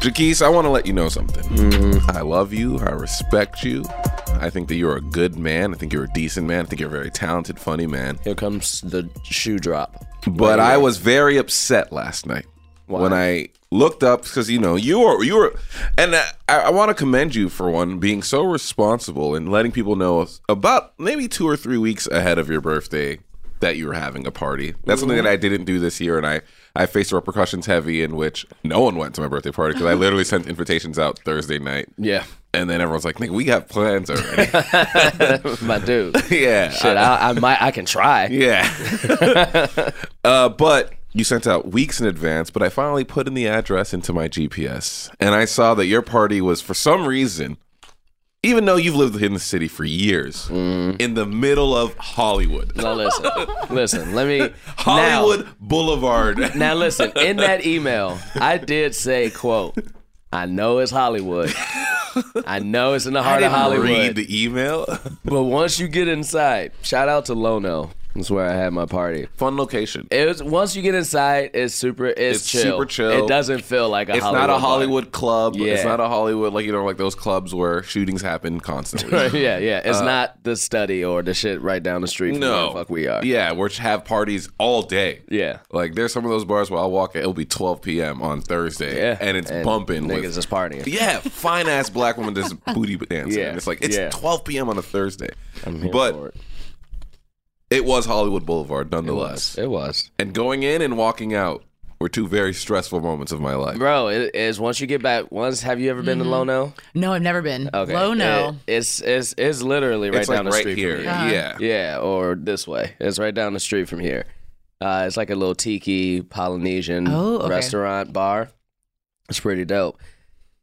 Jaquise, I want to let you know something. Mm-hmm. I love you. I respect you. I think that you're a good man. I think you're a decent man. I think you're a very talented, funny man. Here comes the shoe drop. But I was very upset last night when I looked up because you know you were you were, and uh, I, I want to commend you for one being so responsible and letting people know about maybe two or three weeks ahead of your birthday that you were having a party. That's something that mm-hmm. I didn't do this year, and I I faced repercussions heavy in which no one went to my birthday party because I literally sent invitations out Thursday night, Yeah, and then everyone's like, "Nigga, we got plans already." my dude. yeah, Shit, I, I might, I can try. Yeah. uh, but you sent out weeks in advance, but I finally put in the address into my GPS and I saw that your party was, for some reason, even though you've lived in the city for years, mm. in the middle of Hollywood. Now listen, listen. Let me Hollywood Boulevard. Now, now listen. In that email, I did say, "quote I know it's Hollywood. I know it's in the heart of didn't Hollywood. read the email. But once you get inside, shout out to Lono. That's where I had my party. Fun location. It was once you get inside, it's super. It's, It's chill. super chill. It doesn't feel like a. It's Hollywood not a. Hollywood club. It's not a Hollywood, like, you know, like those clubs where shootings happen constantly. yeah, yeah. It's not the study or the shit right down the street Uh, no. the fuck we are. Yeah, we have parties all day. Yeah. Like there's some of those bars where I'll walk in, it'll be 12 p.m. on Thursday, Yeah. and it's bumping Niggas with just partying. yeah, fine ass black woman just booty dancing. Yeah. And it's like it's Yeah. 12 p.m. on a Thursday, I'm here but for it. It was Hollywood Boulevard It nonetheless. was. It was. And going in and walking out were two very stressful moments of my life. Bro, it is once you get back. Once, have you ever been to Lono? No, I've never been. Okay, Low no. It- it's it's it's literally right it's down like the right street here. from here. Yeah. Yeah, or this way. It's right down the street from here. Uh, it's like a little tiki Polynesian Oh, okay. restaurant bar. It's pretty dope.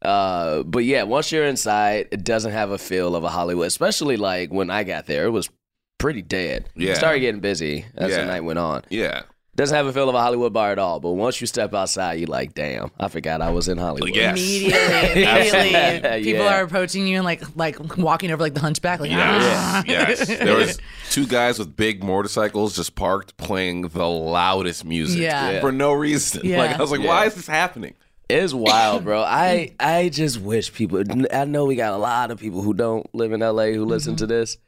Uh, but yeah, once you're inside, it doesn't have a feel of a Hollywood. Especially like when I got there, it was pretty dead. Yeah. It started getting busy as Yeah. the night went on. Yeah. Doesn't have a feel of a Hollywood bar at all. But once you step outside, you're like, damn, I forgot I was in Hollywood. Yes. Immediately, immediately, Yeah. people are approaching you and like like walking over like the hunchback. Like, Yes, ah. yes. There was two guys with big motorcycles just parked playing the loudest music Yeah. Yeah. for no reason. Yeah. Like I was like, Yeah. why is this happening? It's wild, bro. I I just wish people. I know we got a lot of people who don't live in LA who listen to this.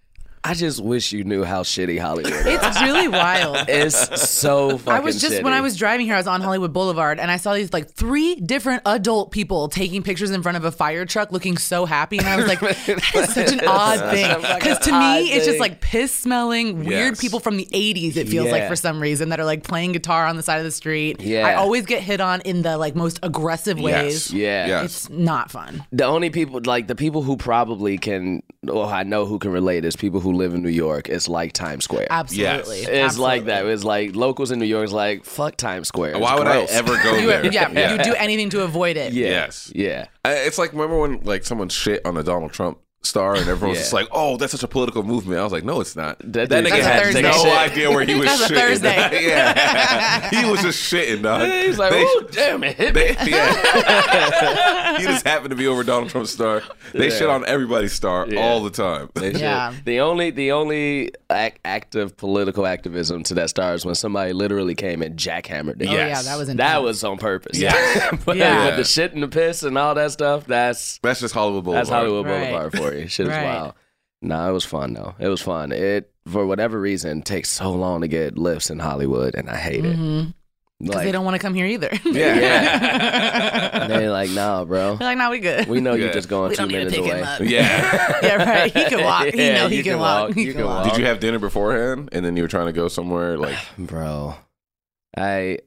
I just wish you knew how shitty Hollywood is. It's really wild. It's so fucking I was just when. I was driving here, I was on Hollywood Boulevard, and I saw these like three different adult people taking pictures in front of a fire truck, looking so happy, and I was like, "That is such an odd thing." Because to odd me, it's just like piss smelling weird Yes. people from the '80s. It feels like for some reason that are like playing guitar on the side of the street. Yeah. I always get hit on in the like most aggressive ways. Yeah. Yes. It's not fun. The only people like the people who probably can, or I know who can relate, is people who live in New York. It's like Times Square. Absolutely. It's like that. It's like locals in New York is like fuck Times Square. It's Why would gross. I ever go You, there? yeah, you do anything to avoid it. Yeah. Yes. Yeah. I- It's like remember when like someone shit on the Donald Trump star and everyone was Yeah. just like, "Oh, that's such a political movement." I was like, "No, it's not." That That, dude- nigga That's had Thursday no shit. idea where he was That's a shitting. Thursday. yeah, he was just shitting, dog. He's like, They- oh damn it, hit me. yeah. he just happened to be over Donald Trump's star. They shit on everybody's star Yeah. all the time. They. Yeah. The only the only ac- active political activism to that star is when somebody literally came and jackhammered it. Oh yeah, that was intense. That was on purpose. Yeah. but Yeah. with the shit and the piss and all that stuff, that's That's just Hollywood Boulevard. that's Hollywood Right. Boulevard for you. Shit is Right. wild. No, it was fun though. It was fun. It for whatever reason takes so long to get lifts in Hollywood, and I hate it. Mm-hmm. because Like, they don't want to come here either. Yeah. yeah. They're like, nah, bro. They're like, no, we good. We know Yeah. you're just going We two don't need to minutes away. him up. Yeah. yeah, right. He can walk. He Yeah, know he you can, can walk. walk. He You can can walk. walk. Did you have dinner beforehand and then you were trying to go somewhere like Bro, I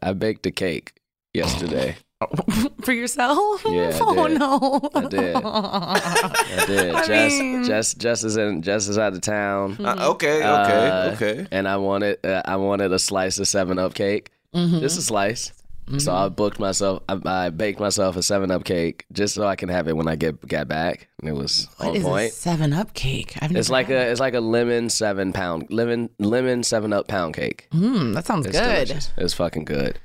I baked a cake yesterday. For yourself? Yeah, I oh no. I did. I did. I Jess, mean- Jess, Jess is in. Jess is out of town. uh, okay, okay, Uh, okay. And I wanted, uh, I wanted a slice of Seven Up cake. Mm-hmm. Just a slice. So I booked myself. I, I baked myself a Seven Up cake just so I can have it when I get got back. And it was What on is a point. Seven Up cake? I've It's like had a it's like a lemon seven pound lemon lemon Seven Up pound cake. it. Mm, that sounds It's good. delicious. It's fucking good.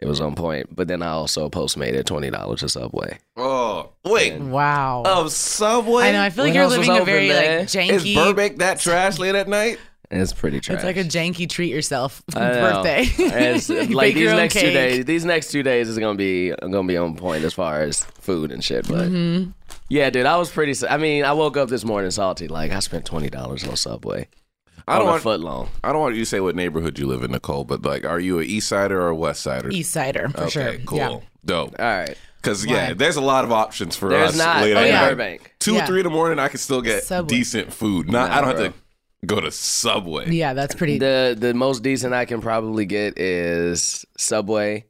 It was on point. But then I also post made postmated twenty dollars to Subway. Oh wait, Wow. of Subway. I know. I feel like What you're else was living a open, very man? like Is janky. Burbank that trash late at night? It's pretty trash. It's like a janky treat yourself I know. birthday. It's, You like bake these your own next two cake. days. These next two days is gonna be gonna be on point as far as food and shit. But Mm-hmm. yeah, dude, I was pretty. s- I mean, I woke up this morning salty. Like I spent twenty dollars on Subway. I don't on a want. foot long. I don't want you to say what neighborhood you live in, Niccole. But like, are you a East Sider or a West Sider? East Sider for okay, sure. cool, Yeah. dope. All right, Because yeah, there's a lot of options for there's us not late oh, in yeah. Burbank. Two Yeah. or three in the morning, I can still get Subway. decent food. Not, Nah, I don't bro. have to go to Subway. Yeah, that's pretty. The the most decent I can probably get is Subway,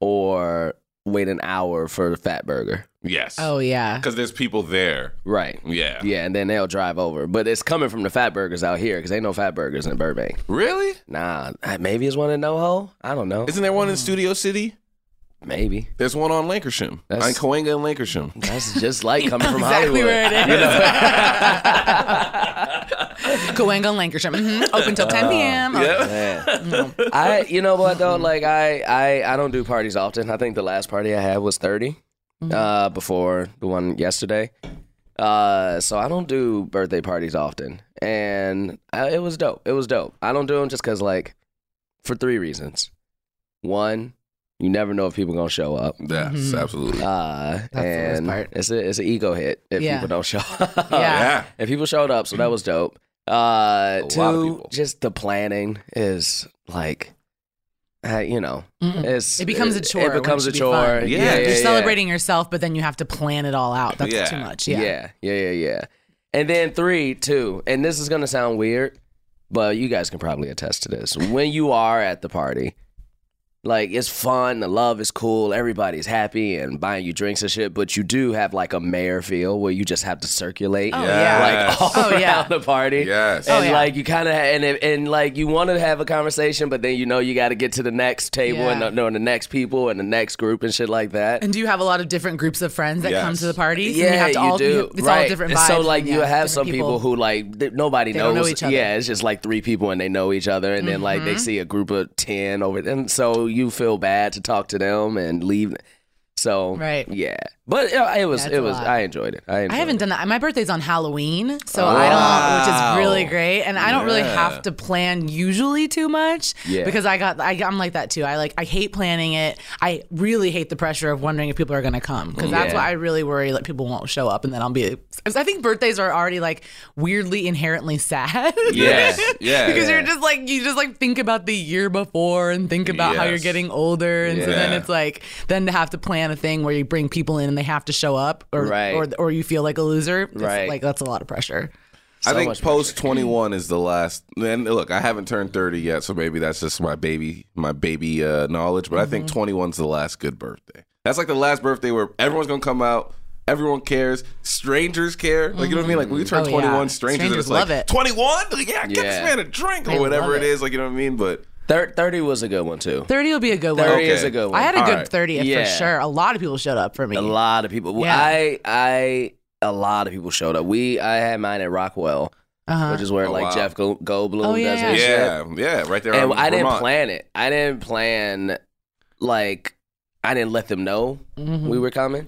or wait an hour for the Fatburger. Yes. oh yeah. Because there's people there. Right. Yeah. Yeah, and then they'll drive over. But it's coming from the Fatburgers out here because they know Fatburgers in Burbank. Really? Nah, uh, maybe it's one in NoHo. I don't know. Isn't there one in Studio City? Maybe There's one on Lankershim. That's- On Cahuenga and Lankershim. that's just like coming from exactly Hollywood. where it is. Cahuenga and Lankershim. hmm Open till 10 p.m. Man. I you know what though like I, I I don't do parties often. I think the last party I had was 30 uh before the one yesterday. Uh so I don't do birthday parties often. And I, it was dope. It was dope. I don't do them just cuz like for three reasons. One, you never know if people are going to show up. Yes, absolutely. Uh the worst and part. it's a it's an ego hit if Yeah. people don't show up. Yeah. yeah. And people showed up, so that was dope. Uh, A lot of two, people. just the planning is like, uh, you know, it's It becomes a chore It when it becomes a should be chore. Yeah, Yeah. yeah, You're yeah. celebrating yourself, but then you have to plan it all out. That's Yeah. too much. Yeah. Yeah. yeah, yeah, yeah, yeah. And then three, two, and this is gonna sound weird, but you guys can probably attest to this. When you are at the party, like it's fun, the love is cool, everybody's happy and buying you drinks and shit, but you do have like a mayor feel where you just have to circulate, Oh, yeah. like all Oh, around yeah. the party. Yes. And Oh, yeah. like you kind of and it- and like you want to have a conversation, but then you know you got to get to the next table and Yeah. the, no, the next people and the next group and shit like that. And do you have a lot of different groups of friends that come to the parties? And Yeah, you, have to all, do. It's right. all different vibes. So like and, you yeah, have some people. who like th- nobody They knows. don't know each other. Mm-hmm. Yeah, it's just like three people and they know each other, and then like they see a group of ten over, and so you feel bad to talk to them and leave. So Right. yeah, but uh, it was That's it was. I enjoyed it. I, enjoyed I haven't it. done that. My birthday's on Halloween, so Oh, I don't, which is really great. And I don't really have to plan usually too much Yeah. because I got, I, I'm like that too. I like, I hate planning it. I really hate the pressure of wondering if people are going to come because that's Yeah. why I really worry that people won't show up and then I'll be. I think birthdays are already like weirdly inherently sad. Yeah. Yeah. because yeah. you're just like you just like think about the year before and think about how you're getting older and so then it's like then to have to plan a thing where you bring people in and they have to show up or Right. or, or you feel like a loser it's Right. like that's a lot of pressure I think post 21 is the last. And look, I haven't turned 30 yet, so maybe that's just my baby, my baby uh, knowledge. But I think 21's the last good birthday. That's like the last birthday where everyone's gonna come out. Everyone cares. Strangers care. Like you know what I mean? Like when you turn Oh, 21, yeah. strangers, Strangers it's like love it. 21. Like, yeah, get this man a drink They or whatever it it. is. Like you know what I mean? But Thir- Thirty was a good one too. 30 will be a good one Thirty Okay. is a good one. i had a All good right. 30th Yeah. for sure a lot of people showed up for me A lot of people. Yeah. I I a lot of people showed up. We I had mine at Rockwell, uh-huh. which is where Oh, like wow. Jeff Go- Goldblum Oh, yeah, does yeah. his shit. yeah, yeah, right there. And on I didn't Vermont. plan it. I didn't plan like I didn't let them know Mm-hmm. we were coming.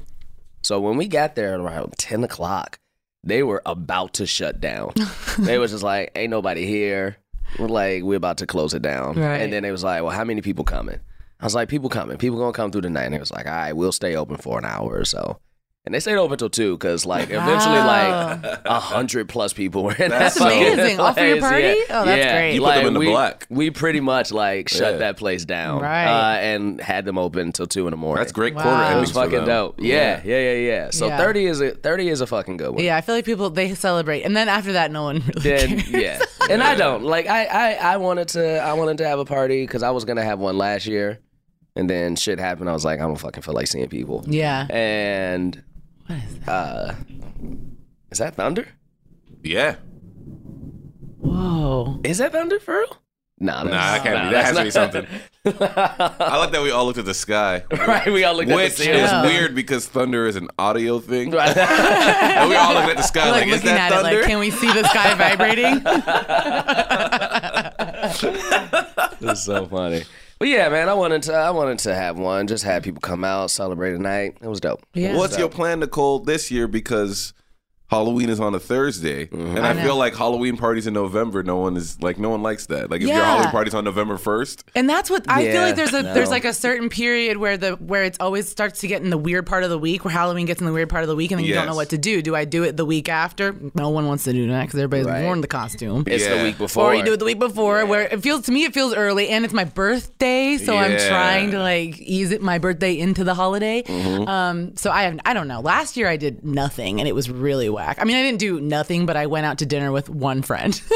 So when we got there at around ten o'clock, they were about to shut down. they was just like, "Ain't nobody here." Like, "We're about to close it down." Right. And then it was like, "Well, how many people coming?" I was like, "People coming. People gonna come through the night." And it was like, "All right, we'll stay open for an hour or so." And they stayed open till two because, like, eventually, Wow. like a hundred plus people were in That's that fucking amazing. All for your party? Yeah. Oh, that's Yeah. great. You put them in the we, black. We pretty much like shut Yeah. that place down, Right. Uh, and had them open until two in the morning. That's great Wow. quarter It It endings was for fucking them. dope. Yeah, yeah, yeah, yeah. So Yeah. thirty is a thirty is a fucking good one. yeah i feel like people they celebrate and then after that no one really Then cares yeah, and I don't like I I I wanted to I wanted to have a party because I was gonna have one last year, and then shit happened. I was like I don't fucking feel like seeing people. yeah And what is that? uh, is that thunder? Yeah, whoa Is that thunder for real? Nah, Nah, that can't nah, be. That has to be something. I like that we all looked at the sky, right, we all looked which at the Which is ceiling. weird because thunder is an audio thing. Right. and we all looked at the sky like, like, is looking that at thunder? it, like, can we see the sky vibrating? That's so funny. But yeah, man, I wanted to I wanted to have one, just have people come out, celebrate a night. It was dope. Yeah. What's your plan, Niccole, this year? Because Halloween is on a Thursday, Mm-hmm. and I, I feel like Halloween parties in November, no one is like no one likes that. Like if your Yeah. Halloween party's on November first, And that's what I feel like. There's a no. there's like a certain period where the where it's always starts to get in the weird part of the week, where Halloween gets in the weird part of the week, and then you don't know what to do. Do I do it the week after? No one wants to do that because everybody's Right. worn the costume. It's Yeah. the week before. or you do it the week before, where it feels to me it feels early, and it's my birthday, so I'm trying to like ease it my birthday into the holiday. Mm-hmm. Um, so I have I don't know. Last year I did nothing, and it was really whack. I mean, I didn't do nothing, but I went out to dinner with one friend.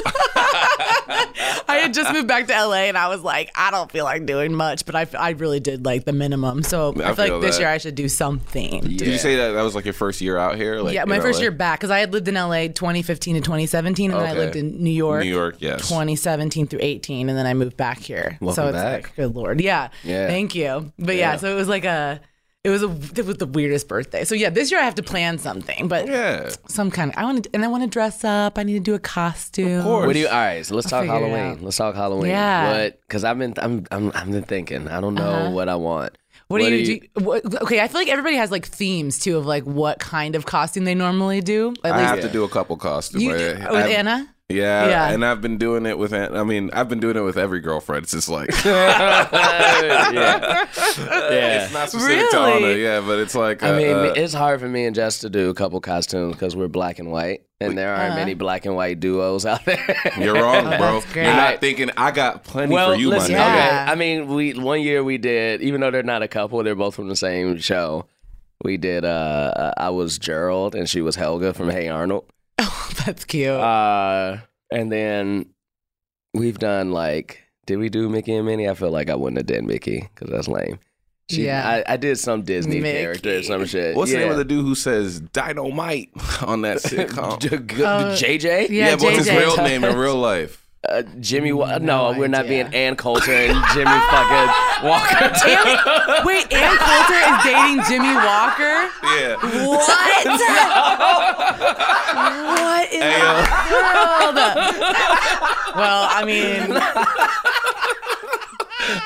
I had just moved back to LA, and I was like, I don't feel like doing much, but I, I really did like the minimum. So I, I feel feel like this that. year I should do something. did you say that that was like your first year out here? Like yeah, my first LA? year back because I had lived in LA 2015 to 2017, and then I lived in New York. New York, yes. 2017 through 18, and then I moved back here. so Welcome it's back. like, good lord, yeah, Yeah. Thank you. But yeah. Yeah. so it was like a, it was a, it was the weirdest birthday. So yeah, this year I have to plan something, but Yeah, some kind of, I want to, and I want to dress up. I need to do a costume. Of course. What do you? All right, so let's talk figure it Halloween. Let's talk Halloween. Yeah. What? Because I've been, I'm, I'm, I've been thinking. I don't know Uh-huh. what I want. What, do you, do? What, okay, I feel like everybody has like themes too of like what kind of costume they normally do. At I least have to do a couple costumes. you, Like, with I've- Anna. Yeah, Yeah. and I've been doing it with. I mean, I've been doing it with every girlfriend. It's just like yeah. yeah. it's not specific to Really? Anna, yeah, but it's like. I uh, mean, uh, it's hard for me and Jess to do a couple costumes because we're black and white, and there aren't Uh-huh. many black and white duos out there. you're wrong, bro. that's. You're not thinking. I got plenty well, for you, listen, my Yeah. nigga. I mean, we one year we did, even though they're not a couple, they're both from the same show. We did. uh uh, I was Gerald, and she was Helga from Hey Arnold. Oh, that's cute. Uh, and then we've done like, did we do Mickey and Minnie? I feel like I wouldn't have done Mickey because that's lame. She, Yeah. I, I did some Disney Mickey. character or some shit. What's yeah. the name of the dude who says dynamite on that sitcom? Uh, JJ? yeah, yeah, but what's his real name in real life? Uh, Jimmie. Wa- No no, we're not being Ann Coulter and Jimmie fucking Walker. Ann- wait, Ann Coulter is dating Jimmie Walker. Yeah. What? what in the world? well, I mean,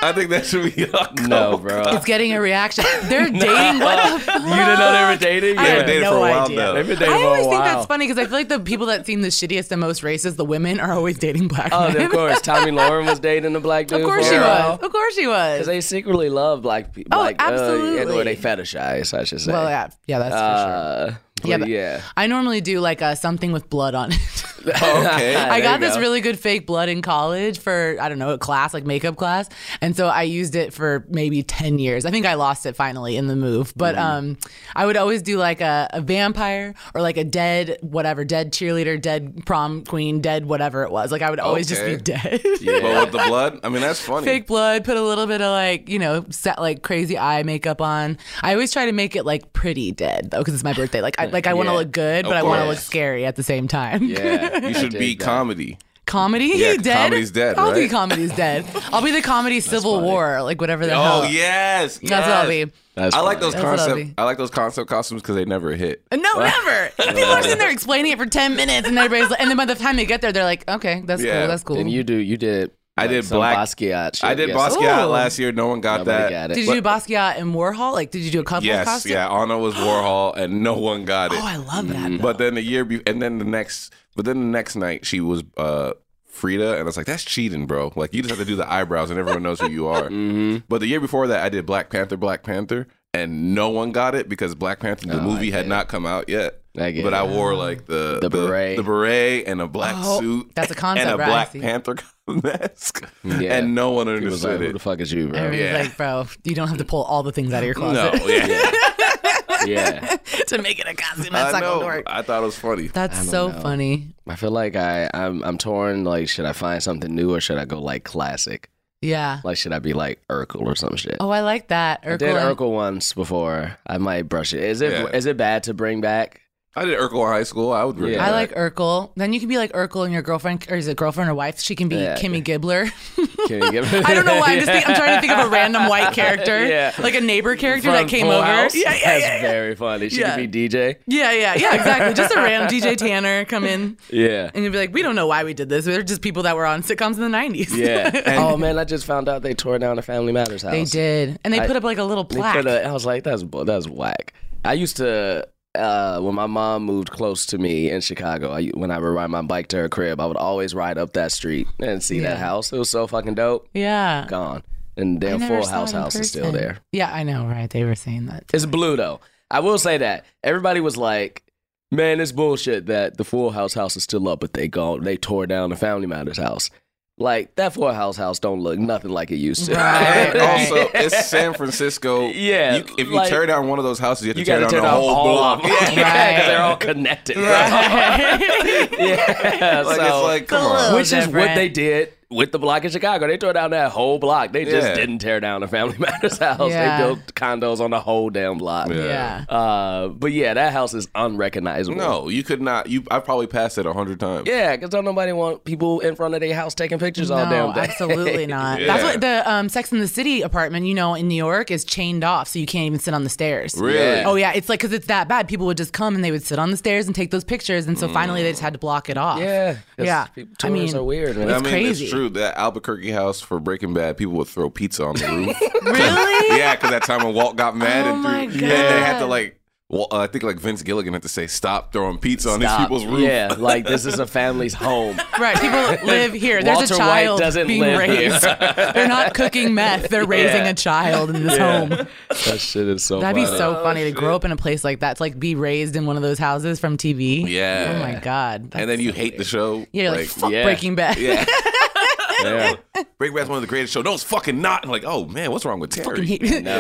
I think that should be a no, bro. it's getting a reaction. They're dating. What the fuck? You didn't know they were dating? I They've had been dating no for a while idea. now. They've been dating I for a always think while. that's funny because I feel like the people that seem the shittiest and most racist, the women, are always dating black Oh, men. of course. Tomi Lahren was dating a black dude. Of course for she a while. was. Of course she was. Because they secretly love black people. Oh, like, Uh, absolutely. or they fetishize, I should say. well, yeah, yeah, that's for sure. Uh, but Yeah, yeah, I normally do like uh, something with blood on it. Okay. I got this go. really good fake blood in college for I don't know a class like makeup class, and so I used it for maybe ten years. I think I lost it finally in the move, but Mm-hmm. um, I would always do like a, a vampire or like a dead whatever, dead cheerleader, dead prom queen, dead whatever it was. Like I would always just be Okay. dead. But with the blood, I mean, that's funny. Fake blood, put a little bit of like, you know, set like crazy eye makeup on. I always try to make it like pretty dead though, because it's my birthday. Like, I like I want to Yeah. look good, but I want to course. look scary at the same time. yeah. You should be comedy. Comedy? Yeah, dead? comedy's dead, I'll be right? comedy's dead. I'll be the comedy Civil funny. War, like whatever the hell. Oh yes, That's what I'll yes. be. That's I like funny. those That's what I'll concept. be. I like those concept costumes because they never hit. Uh, No, never. People are sitting there explaining it for ten minutes, and everybody's like, and then by the time they get there, they're like, okay, that's Yeah. cool, that's cool. And you do, you did. I like, did some black- Basquiat. Shit, I did yes. Basquiat Ooh. last year. No one got Nobody that. got it. Did you do Basquiat and Warhol? Like, did you do a couple of Yes, costumes? yeah. Anna was Warhol, and no one got it. Oh, I love that. though. But then the year, be- and then the next, but then the next night she was uh Frida, and I was like, that's cheating, bro. Like you just have to do the eyebrows, and everyone knows who you are. Mm-hmm. But the year before that, I did Black Panther, Black Panther, and no one got it because Black Panther the Oh, movie had not come out yet. I get but it. I wore like the The beret. the beret, and a black Oh, suit. that's a concept, and a right? Black. Panther mask, Yeah. and no one He was like, understood who it. the fuck is you, bro? Everybody's Yeah. like, bro, you don't have to pull all the things out of your closet. No, closet yeah, yeah. to make it a costume. That's I not gonna know. work. I thought it was funny. That's so know. funny. I feel like I, I'm, I'm torn. Like, should I find something new or should I go like classic? Yeah. Like, should I be like Urkel or some shit? Oh, I like that. I did and- Urkel once before. I might brush it. Is it is Yeah. it bad to bring back? I did Urkel in high school. I would. Yeah. I like Urkel. Then you can be like Urkel and your girlfriend, or is it girlfriend or wife? She can be Yeah. Kimmy Gibbler. Can you give I don't know why. I'm just think, I'm trying to think of a random white character, Yeah. like a neighbor character From that came Full over. House? Yeah, yeah, That's yeah, yeah. very funny. She Yeah. could be DJ. Yeah, yeah, yeah, exactly. Just a random DJ Tanner come in, Yeah. and you'd be like, "We don't know why we did this. We're just people that were on sitcoms in the '90s." Yeah. oh man, I just found out they tore down the Family Matters house. they did, and they I- put up like a little plaque. put a- I was like, that's bu- that's whack. I used to. Uh, when my mom moved close to me in Chicago, I, when I would ride my bike to her crib, I would always ride up that street and see Yeah. that house. It was so fucking dope. yeah, Gone. And damn Full House house is still there. Yeah, I know, right? They were saying that. It's blue though. I will say that everybody was like, "Man, it's bullshit that the Full House house is still up, but they gone they tore down the Family Matters house." Like that Full House house don't look nothing like it used to. Right. Also, it's San Francisco. Yeah, You- if you like- tear down one of those houses, you have to you tear down tear the down whole all block. of them. Yeah, Right. 'cause they're all connected. yeah, Like so- it's like, come on. which is what they did with the block in Chicago. They tore down that whole block. They just Yeah. didn't tear down the Family Matters house. Yeah. They built condos on the whole damn block. Yeah. Uh, but yeah, that house is unrecognizable. No, you could not. You, I probably passed it a hundred times. Yeah, because don't nobody want people in front of their house taking pictures all damn day. absolutely not. Yeah. That's what the um, Sex and the City apartment, you know, in New York is chained off, so you can't even sit on the stairs. Really? Yeah. Oh yeah, it's like because it's that bad. People would just come and they would sit on the stairs and take those pictures, and so finally they just had to block it off. yeah, 'cause Yeah. people- I mean, are weird. Man. I It's mean, crazy. it's true. That Albuquerque house for Breaking Bad, people would throw pizza on the roof. Really? yeah, because that time when Walt got mad Oh and my threw, and they had to like, well, I think like Vince Gilligan had to say, "Stop throwing pizza on these people's roof." Yeah, like this is a family's home. Right. People live here. There's Walter a White child doesn't being live raised. They're not cooking meth. They're raising Yeah. a child in this home. That shit is so. Funny. That'd be funny. so oh, funny to grow up in a place like that. To like be raised in one of those houses from TV. Yeah. Oh my god. and then you hate the show. yeah, you're like, fuck yeah. Breaking Bad. yeah. Yeah. Breaking Bad's one of the greatest shows. No, it's fucking not. I'm like, oh man, what's wrong with Terry?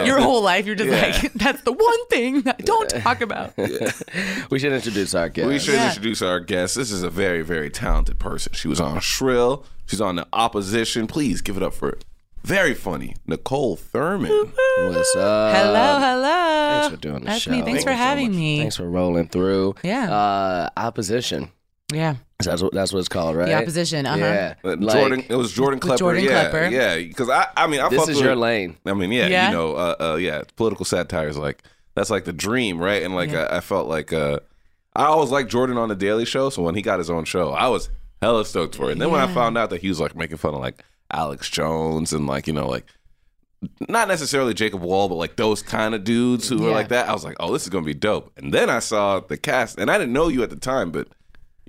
Your whole life, you're just Yeah. like, that's the one thing that I don't talk about. we should introduce our guest. We should Yeah. introduce our guest. This is a very, very talented person. She was on Shrill. She's on the opposition. Please give it up for very funny Niccole Thurman. What's up? hello, hello. Thanks for doing the That's show. me. Thanks Thank for you so having me. Thanks for rolling through. Yeah. Uh, opposition. Yeah. That's what that's what it's called, right? The opposition. Uh huh. Yeah. Like, Jordan, it was Jordan Klepper. Jordan yeah, Klepper. yeah. Because I, I mean, I This fuck is with- your lane. I mean, yeah, Yeah? you know, uh, uh, yeah, political satire is like that's like the dream, right? And like I, I felt like uh, I always liked Jordan on the Daily Show, so when he got his own show, I was hella stoked for it. And then when I found out that he was like making fun of like Alex Jones and like you know like not necessarily Jacob Wohl, but like those kind of dudes who were like that, I was like, oh, this is gonna be dope. And then I saw the cast, and I didn't know you at the time, but.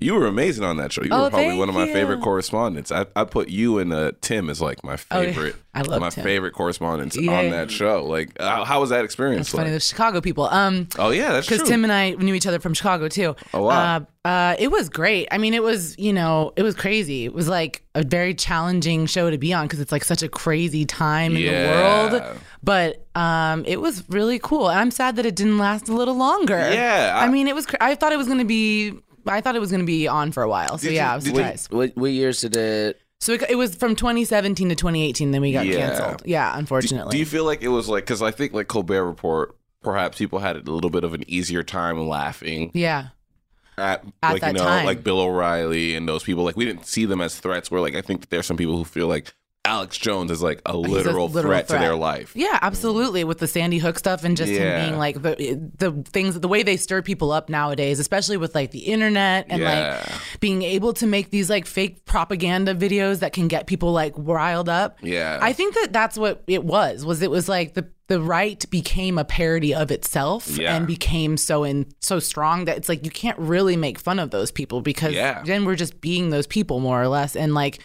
You were amazing on that show. You Oh, were probably one of my you. favorite correspondents. I, I put you and uh, Tim as like my Oh, yeah. favorite, I love my Tim. favorite correspondents Yeah. on that show. Like, how, how was that experience? It's funny, the Chicago people. Um, oh yeah, that's true. because. Tim and I knew each other from Chicago too. Oh, wow. Uh, uh, it was great. I mean, it was you know, it was crazy. It was like a very challenging show to be on because it's like such a crazy time in Yeah. the world. But um, it was really cool. And I'm sad that it didn't last a little longer. Yeah, I- I, mean, it was. Cr- I thought it was going to be. I thought it was going to be on for a while. So Did you- yeah, I was did you- surprised. What, what years did it? so it, it was from 2017 to 2018. Then we got Yeah. canceled. Yeah, unfortunately. Do you feel like it was like because I think like Colbert Report, perhaps people had a little bit of an easier time laughing yeah. at, At like that you know time. like Bill O'Reilly and those people. Like we didn't see them as threats. Where like I think that there's some people who feel like Alex Jones is like a literal, literal threat, to their life. Yeah, absolutely. With the Sandy Hook stuff and just Yeah. him being like the the things, the way they stir people up nowadays, especially with like the internet and Yeah. like being able to make these like fake propaganda videos that can get people like riled up. Yeah. I think that that's what it was. Was it was like the the right became a parody of itself Yeah. and became so in so strong that it's like you can't really make fun of those people because Yeah. then we're just being those people more or less and like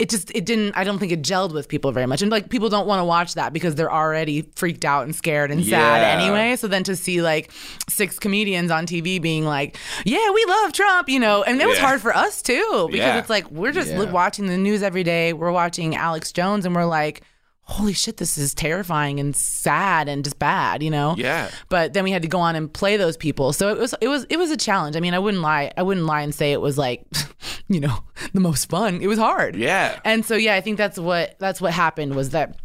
it just it didn't I don't think it gelled with people very much and like people don't want to watch that because they're already freaked out and scared and sad anyway so then to see like six comedians on TV being like yeah we love Trump you know and it was Yeah. hard for us too because Yeah. it's like we're just Yeah. watching the news every day we're watching Alex Jones and we're like holy shit this is terrifying and sad and just bad you know Yeah. but then we had to go on and play those people so it was it was it was a challenge i mean i wouldn't lie i wouldn't lie and say it was like you know the most fun it was hard Yeah. and so yeah i think that's what that's what happened was that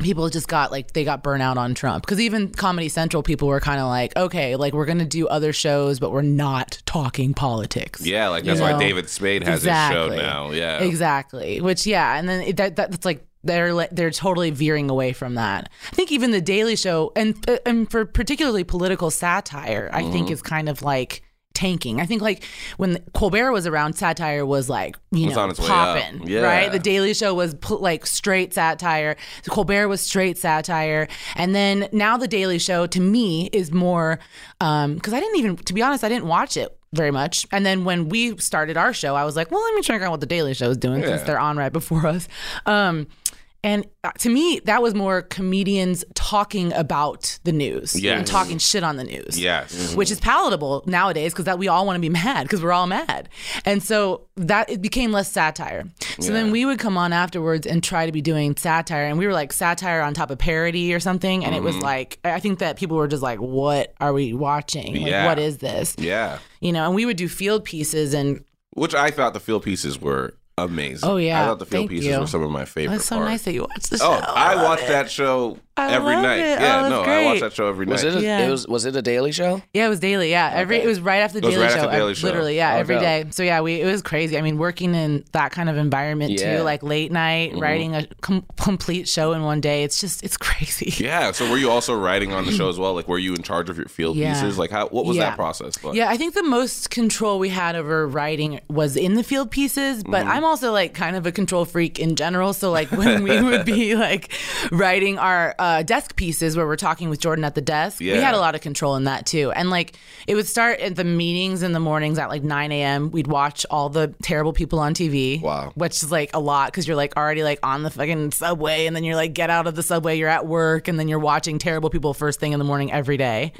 people just got like they got burnt out on Trump because even Comedy Central people were kind of like, okay, like we're gonna do other shows, but we're not talking politics. Yeah, like You that's why know? David Spade has Exactly. his show now. Yeah. Exactly. Which yeah, and then it, that that's like they're they're totally veering away from that. I think even the Daily Show and uh, and for particularly political satire, I Mm-hmm. think is kind of like tanking. I think like when Colbert was around, satire was like you Was know popping, Yeah. right? The Daily Show was pl- like straight satire. Colbert was straight satire, and then now the Daily Show to me is more because I didn't even to be honest, I didn't watch it very much. And then when we started our show, I was like, well, let me check out what the Daily Show is doing since they're on right before us. Um, and uh, to me, that was more comedians talking about the news Yes. and talking shit on the news Yes. which is palatable nowadays because that we all want to be mad because we're all mad and so that it became less satire so then we would come on afterwards and try to be doing satire and we were like satire on top of parody or something and it Mm-hmm. was like i think that people were just like what are we watching like Yeah. what is this Yeah. you know and we would do field pieces and Which I thought the field pieces were amazing. Oh, yeah. I thought the field Thank pieces you. were some of my favorite that's so parts. nice that you watched the oh, show Oh, I love watched it. that show I every love night. it. Yeah, Oh, no, that's I watched great. that show every Was night. it? A, Yeah. It was. Was it a Daily Show? Yeah, it was daily. Yeah, every it was right after the It was Daily right Show. after Daily Show. Literally, yeah, Oh, every dope. day. So yeah, we it was crazy. I mean, working in that kind of environment Yeah. too, like late night, Mm-hmm. writing a com- complete show in one day. It's just it's crazy. Yeah. So were you also writing on the show as well? Like, were you in charge of your field Yeah. pieces? Like, how? What was Yeah. that process? Like? Yeah, I think the most control we had over writing was in the field pieces, but Mm-hmm. I'm also like kind of a control freak in general. So like when we would be like writing our uh, desk pieces where we're talking with Jordan at the desk, we had a lot of control in that too. And like it would start at the meetings in the mornings at like 9 a.m. We'd watch all the terrible people on TV. Wow. Which is like a lot because you're like already like on the fucking subway and then you're like get out of the subway, you're at work and then you're watching terrible people first thing in the morning every day.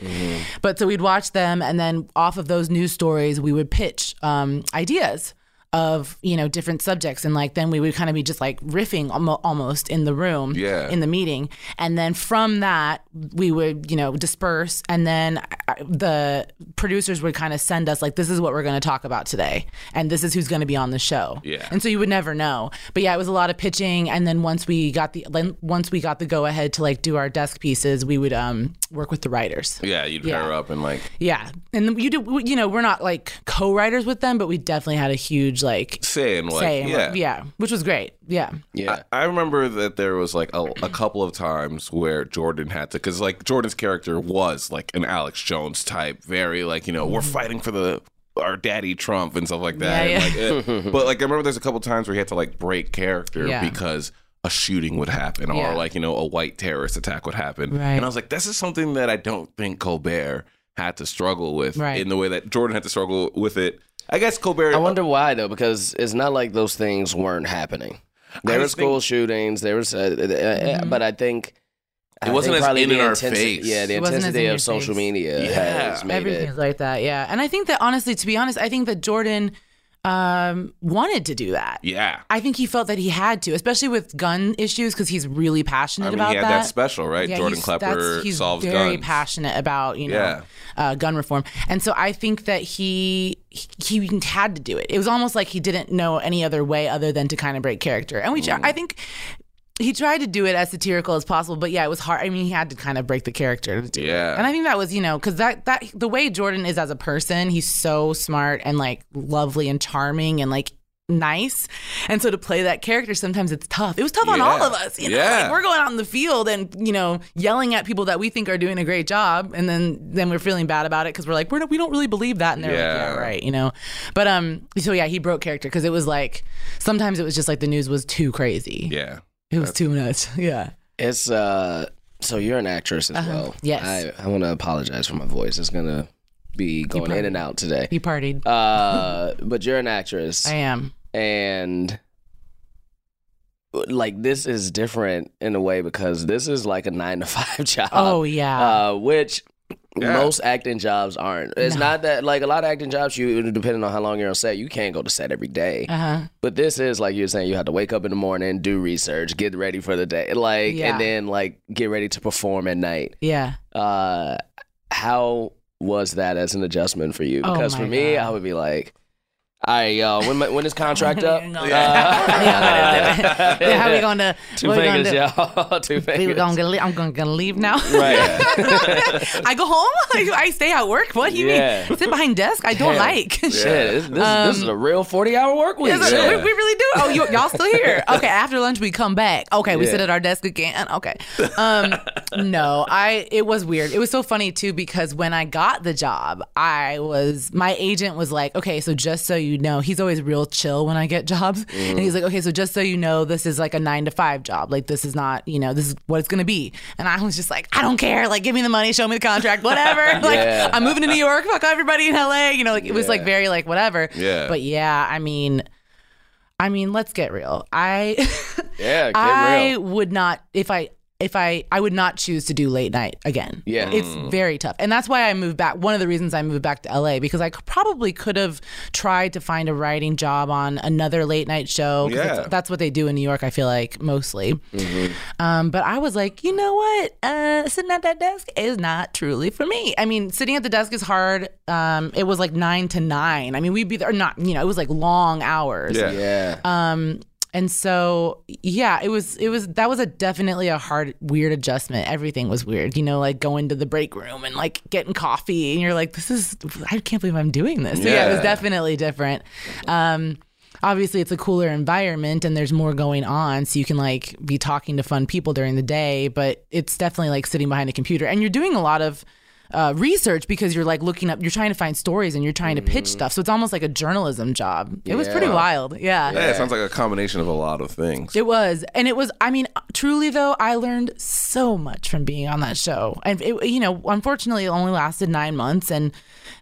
But so we'd watch them, and then off of those news stories, we would pitch um, ideas of you know different subjects, and like then we would kind of be just like riffing almost in the room, Yeah. in the meeting, and then from that we would you know disperse, and then uh, the producers would kind of send us like this is what we're going to talk about today, and this is who's going to be on the show, Yeah. and so you would never know. But yeah, it was a lot of pitching, and then once we got the then once we got the go ahead to like do our desk pieces, we would um work with the writers. Yeah, you'd Yeah. pair up and like Yeah, and you do. You know, we're not like co-writers with them, but we definitely had a huge like saying like say. in yeah. what- yeah, which was great. Yeah, Yeah. I remember that there was like a, a couple of times where Jordan had to, because like Jordan's character was like an Alex Jones type, very like you know we're fighting for the our daddy Trump and stuff like that. Yeah, And, like, eh, but like I remember there's a couple times where he had to like break character Yeah. because a shooting would happen Yeah. or like you know a white terrorist attack would happen. Right. And I was like, this is something that I don't think Colbert had to struggle with Right. in the way that Jordan had to struggle with it. I guess Colbert. I wonder why though, because it's not like those things weren't happening. There were school think- shootings. There was, uh, uh, Mm-hmm. uh, but I think I wasn't think as probably in the in our intensity- face. Yeah, the It intensity of social face. media Yeah. has made everything's it. like that. Yeah, and I think that honestly, to be honest, I think that Jordan um, wanted to do that. yeah. I think he felt that he had to, especially with gun issues, because he's really passionate I mean, about he had that. that special, right? Yeah, Jordan he's- Klepper he's solves very guns. passionate about you know Yeah. uh, gun reform, and so I think that he he had to do it. It was almost like he didn't know any other way other than to kind of break character, and we Mm. I think. He tried to do it as satirical as possible, but yeah, it was hard. I mean, he had to kind of break the character to do it. Yeah. And I think that was, you know, because that that the way Jordan is as a person, he's so smart and like lovely and charming and like nice. And so to play that character, sometimes it's tough. It was tough on all of us. You know, Yeah. like we're going out in the field and you know yelling at people that we think are doing a great job, and then then we're feeling bad about it because we're like we're we don't really believe that, and they're like Yeah. yeah right, you know. But um, so yeah, he broke character because it was like sometimes it was just like the news was too crazy. Yeah. It was too much. Yeah. It's uh. So you're an actress as Uh-huh. well. Yes. I I want to apologize for my voice. It's gonna be going in and out today. He partied. Uh, but you're an actress, I am. and like this is different in a way because this is like a nine to five job. Oh yeah. uh, which Yeah. most acting jobs aren't. It's not that like a lot of acting jobs. You depending on how long you're on set, you can't go to set every day. Uh huh. But this is like you're saying, you have to wake up in the morning, do research, get ready for the day, like, Yeah. and then like get ready to perform at night. Yeah. Uh, how was that as an adjustment for you? Oh Because my for me, God. I would be like, All right, y'all. When, my, when is contract up? yeah, how we going to? Two what we gonna fingers, do? y'all. Two We fingers. gonna leave, I'm gonna, gonna leave now. Right. I go home. I, I stay at work. What do you Yeah. mean? Sit behind desk. I don't Damn. like. Shit, this, this, this is a real 40 hour work week. Is it- we, we really do. Oh, you, y'all still here? Okay. After lunch, we come back. Okay, we Yeah. sit at our desk again. Okay. Um, no, I. It was weird. It was so funny too because when I got the job, I was my agent was like, okay, so just so you know, he's always real chill when I get jobs, and he's like, okay, so just so you know, this is like a nine to five job. Like this is not, you know, this is what it's gonna be. And I was just like, I don't care. Like, give me the money, show me the contract, whatever. like, Yeah. I'm moving to New York. Fuck everybody in LA. You know, like it was like very like whatever. Yeah. But yeah, I mean. I mean, let's get real. I Yeah, get I real. would not if I if I I would not choose to do late night again. Yeah. It's very tough. And that's why I moved back. One of the reasons I moved back to LA because I probably could have tried to find a writing job on another late night show. Yeah. that's, that's what they do in New York I feel like mostly. Um, but I was like, you know what? Uh, sitting at that desk is not truly for me. I mean, sitting at the desk is hard. Um, it was like 9 to 9. I mean, we'd be there not, you know, it was like long hours. Yeah. Yeah. Um, and so yeah, it was it was that was a definitely a hard weird adjustment. Everything was weird, you know, like going to the break room and like getting coffee, and you're like, this is I can't believe I'm doing this. So yeah, it was definitely different. Um, obviously it's a cooler environment and there's more going on so you can like be talking to fun people during the day but it's definitely like sitting behind a computer and you're doing a lot of uh, research because you're like looking up you're trying to find stories and you're trying to pitch stuff so it's almost like a journalism job it was pretty Yeah. wild yeah. Yeah, it sounds like a combination of a lot of things. It was, and it was. I mean, truly though, I learned so much from being on that show. And it, you know, unfortunately, it only lasted nine months, and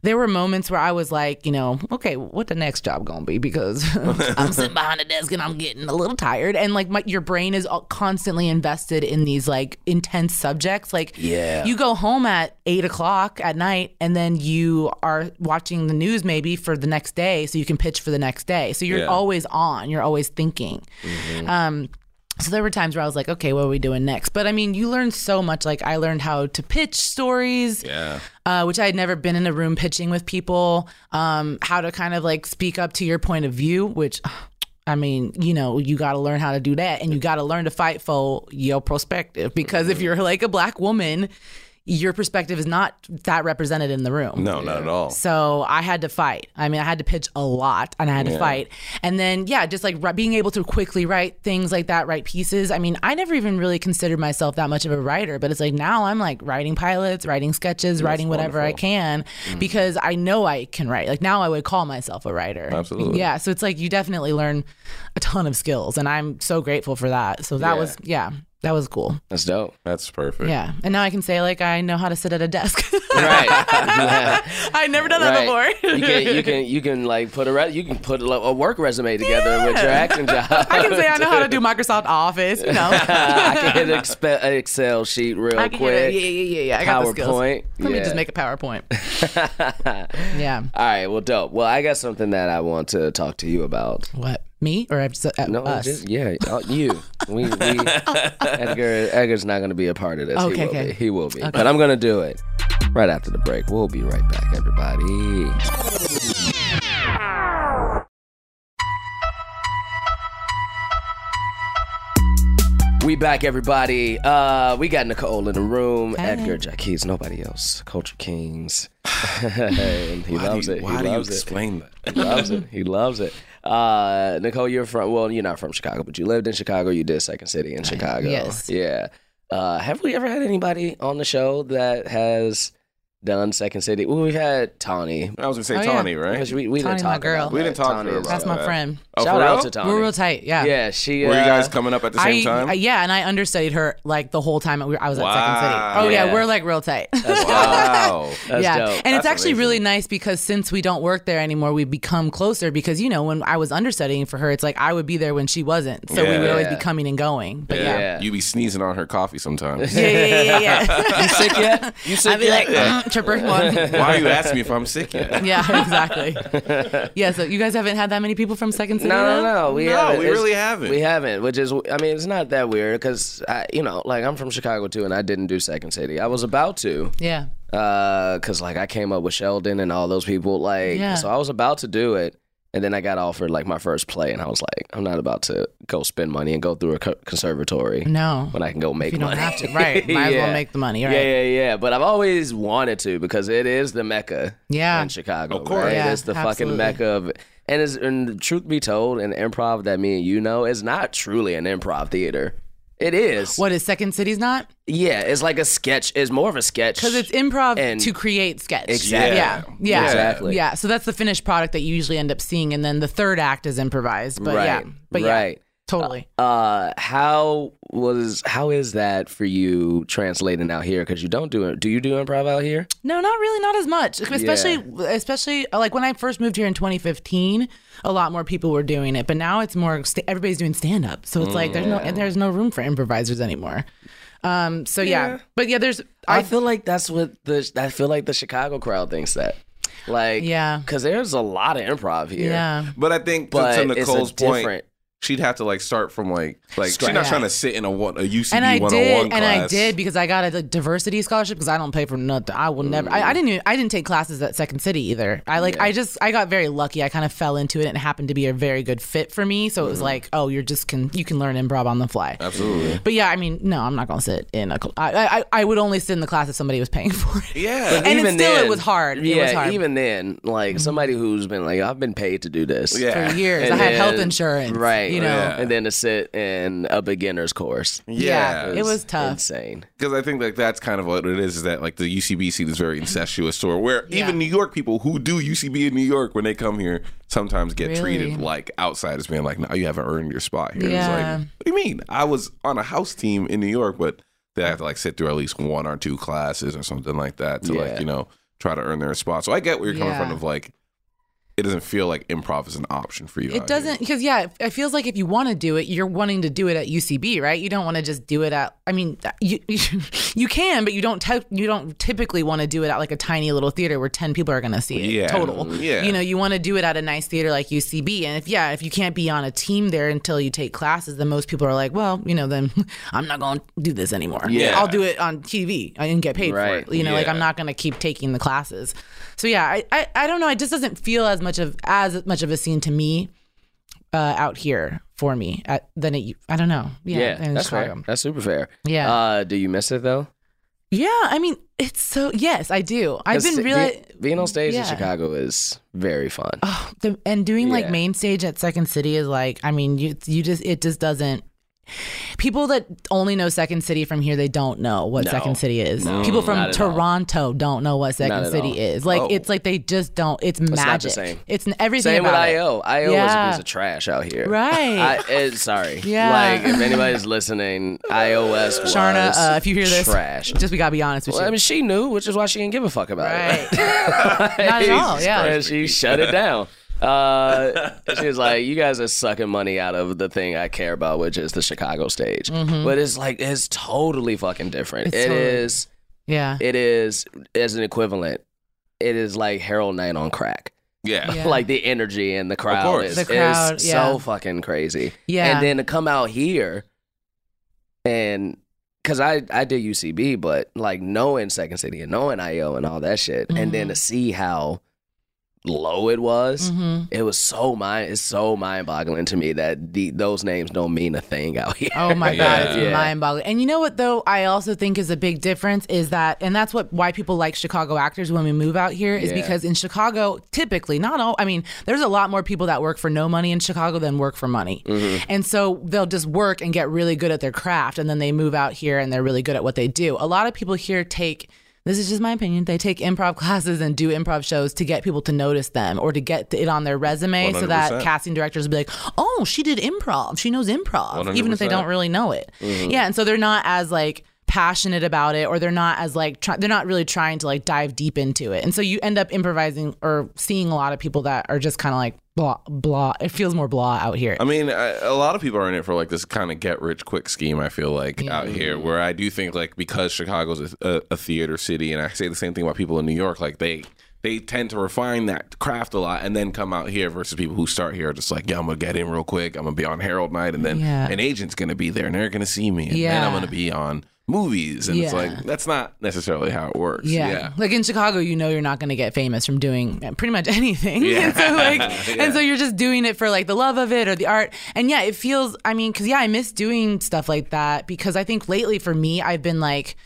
there were moments where I was like, you know, okay, what the next job gonna be? Because I'm sitting behind a desk and I'm getting a little tired, and like my, your brain is all constantly invested in these like intense subjects. Like, Yeah. you go home at eight o'clock at night, and then you are watching the news maybe for the next day, so you can pitch for the next day. So you're Yeah. always on. You're always thinking. Um, so there were times where I was like, okay, what are we doing next? But I mean, you learn so much. Like I learned how to pitch stories, Yeah. uh, which I had never been in a room pitching with people. Um, how to kind of like speak up to your point of view, which. I mean, you know, you got to learn how to do that, and you got to learn to fight for your perspective. Because if you're like a black woman, your perspective is not that represented in the room. No, not at all. So I had to fight. I mean, I had to pitch a lot and I had to fight. And then, yeah, just like ri- being able to quickly write things like that, write pieces. I mean, I never even really considered myself that much of a writer, but it's like now I'm like writing pilots, writing sketches, writing whatever I can mm. because I know I can write. Like now I would call myself a writer. Absolutely. Yeah. So it's like you definitely learn a ton of skills and I'm so grateful for that. So that Yeah. was, yeah, that was cool. That's dope. That's perfect. Yeah. And now I can say like I know how to sit at a desk. Right. I'd never done that right. before. you can you can you can like put a re- you can put a, a work resume together with your acting job. I can say I know how to do Microsoft Office, you know. I can hit an expe- Excel sheet real I can quick. get it. Yeah, yeah, yeah, yeah. I got the skills. PowerPoint. Let me just make a PowerPoint. yeah. All right, well, dope. Well, I got something that I want to talk to you about. What? Me or I've- uh, No, us? just yeah, uh, you. We, we Edgar. Edgar's not going to be a part of this. Okay, he will okay. be. He will be. But I'm going to do it right after the break. We'll be right back, everybody. We back, everybody. Uh, we got Niccole in the room. Edgar, Jackie's, nobody else. Culture Kings. and he Why loves you, it. Why he do you loves it. explain that? He loves it. He loves it. Uh, Niccole, you're from well, you're not from Chicago, but you lived in Chicago. You did Second City in Chicago. yes. Yeah. Uh, have we ever had anybody on the show that has done Second City? Well, we've had Tawny. I was gonna say Oh, yeah. Tawny, right? Because We, we Tawny's didn't my talk girl. about We didn't talk to Tawny her is- about That's my that. friend. Oh, Shout out to Tawny. We're real tight. Yeah. Yeah, she. Were you uh, guys coming up at the same I, time? uh, yeah, and I understudied her like the whole time I was at Second City. Oh yeah, Yeah. we're like real tight. wow. That's yeah, dope. and it's actually amazing. really nice because since we don't work there anymore, we've become closer. Because you know, when I was understudying for her, it's like I would be there when she wasn't, so we would always be coming and going. But yeah, Yeah. You be sneezing on her coffee sometimes. yeah, yeah, yeah, yeah. yeah. You sick yet? You sick I'd be like, chipper one. Why are you asking me if I'm sick yet? Yeah, exactly. Yeah, so you guys haven't had that many people from Second City? No, no, no. We No, haven't. we It's- really haven't. We haven't, which is, I mean, it's not that weird because, you know, like I'm from Chicago too, and I didn't do Second City. I was about to, Yeah. uh, cause like I came up with Sheldon and all those people, like, Yeah. so I was about to do it, And then I got offered like my first play, and I was like, I'm not about to go spend money and go through a co- conservatory No. when I can go make you don't money. have to. Right. Might as well make the money. Right. Yeah, yeah, yeah. But I've always wanted to because it is the mecca Yeah. in Chicago. Of course. right? Yeah, it's the absolutely. fucking mecca of. And, it's, and the truth be told, an improv that me and you know is not truly an improv theater. It is. What is Second City's not? Yeah, it's like a sketch. It's more of a sketch. Because it's improv And- to create sketch. Exactly. Yeah. Yeah. Exactly. Yeah. So that's the finished product that you usually end up seeing, and then the third act is improvised. But right. yeah. But yeah. Right. Totally. Uh, how was how is that for you translating out here? Because you don't do it. Do you do improv out here? No, not really, not as much. Especially, especially like when I first moved here in 2015, a lot more people were doing it. But now it's more st- everybody's doing stand up, so it's like there's no and there's no room for improvisers anymore. Um. So yeah, but yeah, there's I I feel like that's what the I feel like the Chicago crowd thinks that. Like Yeah. because there's a lot of improv here. yeah. But I think to- but to it's a Niccole's point, different. She'd have to like start from like like she's not Yeah. trying to sit in a one a UCB and I one did, on one and I did because I got a diversity scholarship because I don't pay for nothing. I will never. I, I didn't. Even, I didn't take classes at Second City either. I like. I just. I got very lucky. I kind of fell into it, and it happened to be a very good fit for me. So it was mm-hmm. like, oh, you're just can you can learn improv on the fly. Absolutely. But yeah, I mean, no, I'm not gonna sit in a. cl- I I, I would only sit in the class if somebody was paying for it. Yeah. And it still- it was hard. It Yeah, was hard. even then, like mm-hmm. somebody who's been like, I've been paid to do this. Yeah. For years, And I had health insurance. Right. You know. Yeah. And then to sit in a beginner's course. Yeah, it was tough. Insane. because I think like that's kind of what it is. Is that like the UCB scene is very mm-hmm. incestuous, or where Yeah. even New York people who do UCB in New York when they come here sometimes get Really? treated like outsiders, being like, "No, you haven't earned your spot here." Yeah. It's like, what do you mean? I was on a house team in New York, but they have to like sit through at least one or two classes or something like that to Yeah. like you know try to earn their spot. So I get where you're coming from. Of like, it doesn't feel like improv is an option for you. It doesn't because yeah, it- feels like if you want to do it, you're wanting to do it at UCB, right? You don't want to just do it at. I mean, you you can, but you don't ty- you don't typically want to do it at like a tiny little theater where ten people are going to see it Yeah. total. Yeah. you know, you want to do it at a nice theater like UCB, and if yeah, if you can't be on a team there until you take classes, then most people are like, well, you know, then I'm not going to do this anymore. Yeah. I'll do it on TV and get paid Right. for it. You know, like I'm not going to keep taking the classes. So yeah, I, I I don't know. It just doesn't feel as much of as much of a scene to me uh, out here for me at, than it. I don't know. Yeah, Yeah, that's Chicago. fair. That's super fair. Yeah. Uh, do you miss it though? Yeah, I mean, it's so. Yes, I do. I've been be- really. being on stage in. Chicago is very fun. The, and doing like main stage at Second City is like, I mean, you you just it just doesn't. People that only know Second City from here, they don't know what No. Second City is. People from at all. Toronto don't know what Second Not City is. Like Oh. it's like they just don't. It's, not the magic. same. It's everything Same with. IO. IO is a piece of trash out here. Right. I, it, sorry. Yeah. Like if anybody's listening, IO's was Charna, uh, if you hear this, trash. just we gotta be honest with Well, I mean, she knew, which is why she didn't give a fuck about Right. it. Not at all. Yeah. She shut it down. Uh, she was like, "You guys are sucking money out of the thing I care about, which is the Chicago stage." But it's like it's totally fucking different. Mm-hmm. It's It totally- is. Yeah. It is as an equivalent. It is like Harold Night on crack. Yeah. Yeah. like the energy and the crowd course. is, The crowd, is yeah. so fucking crazy. Yeah. And then to come out here and cause I, I did UCB, but like knowing Second City and knowing IO and all that shit, and Mm-hmm. then to see how low it was, Mm-hmm. it was so mind it's so mind boggling to me that the, those names don't mean a thing out here. Oh my god, it's Yeah. mind boggling. And you know what though, I also think is a big difference is that and that's what why people like Chicago actors when we move out here is Yeah. because in Chicago, typically, not all I mean, there's a lot more people that work for no money in Chicago than work for money. Mm-hmm. And so they'll just work and get really good at their craft and then they move out here and they're really good at what they do. A lot of people here take this is just my opinion. They take improv classes and do improv shows to get people to notice them or to get it on their resume so that casting directors will be like, oh, she did improv. She knows improv, even if they don't really know it. Yeah, and so they're not as like passionate about it, or they're not as like try- they're not really trying to like dive deep into it, and so you end up improvising or seeing a lot of people that are just kind of like blah blah. It feels more blah out here. I mean, I, a lot of people are in it for like this kind of get rich quick scheme. I feel like out mm. here, where I do think like because Chicago's a, a theater city, and I say the same thing about people in New York, like they they tend to refine that craft a lot and then come out here versus people who start here just like, yeah, I'm gonna get in real quick. I'm gonna be on Harold Night, and then Yeah. an agent's gonna be there, and they're gonna see me, and then Yeah. I'm gonna be on movies, and it's like that's not necessarily how it works. Yeah. yeah. Like in Chicago, you know you're not going to get famous from doing pretty much anything. Yeah. and so like Yeah. and so you're just doing it for like the love of it or the art. And yeah, it feels I mean cuz yeah, I miss doing stuff like that because I think lately for me I've been like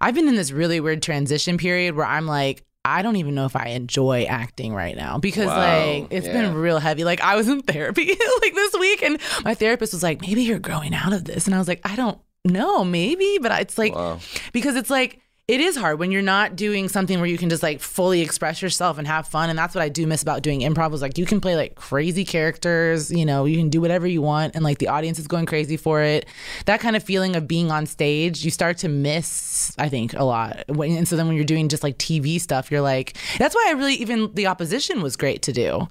I've been in this really weird transition period where I'm like I don't even know if I enjoy acting right now because Wow. like it's Yeah. been real heavy. Like I was in therapy like this week and my therapist was like, "Maybe you're growing out of this." And I was like, "I don't know, maybe, but it's like Wow. because it's like it is hard when you're not doing something where you can just like fully express yourself and have fun and that's what i do miss about doing improv was like you can play like crazy characters you know you can do whatever you want and like the audience is going crazy for it. That kind of feeling of being on stage you start to miss i think a lot. And so then when you're doing just like tv stuff you're like that's why i really even the opposition was great to do.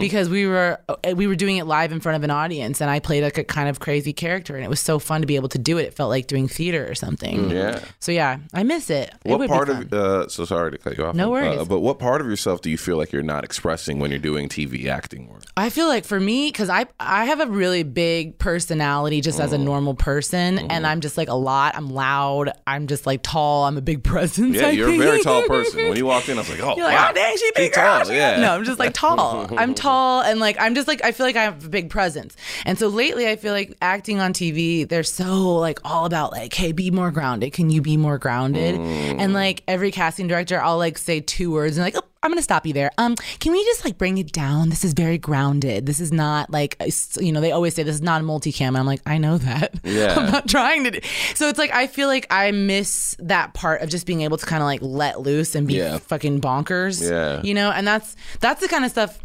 Because we were uh, we were doing it live in front of an audience and i played like a kind of crazy character and it was so fun to be able to do it. It felt like doing theater or something. Yeah. so yeah, I miss it. It What would part of uh, so sorry to cut you off. No worries. Uh, but what part of yourself do you feel like you're not expressing when you're doing TV acting work? I feel like for me, because I I have a really big personality just as a Mm. normal person, Mm-hmm. and I'm just like a lot. I'm loud. I'm just like tall. I'm a big presence. Yeah, I you're a very tall person. When you walked in, I was like, oh, You're like, wow. oh dang, she She's big tall, yeah. No, I'm just like tall. I'm tall and like I'm just like I feel like I have a big presence. And so lately I feel like acting on TV, they're so like all about like, hey, be more grounded. Can you be more grounded? Mm. And like every casting director, I'll like say two words and like, oh, I'm gonna stop you there. Um, can we just like bring it down? This is very grounded. This is not like you know they always say this is not a multicam. And I'm like I know that. Yeah. I'm not trying to. Do. So it's like I feel like I miss that part of just being able to kind of like let loose and be Yeah. fucking bonkers. Yeah. You know, and that's that's the kind of stuff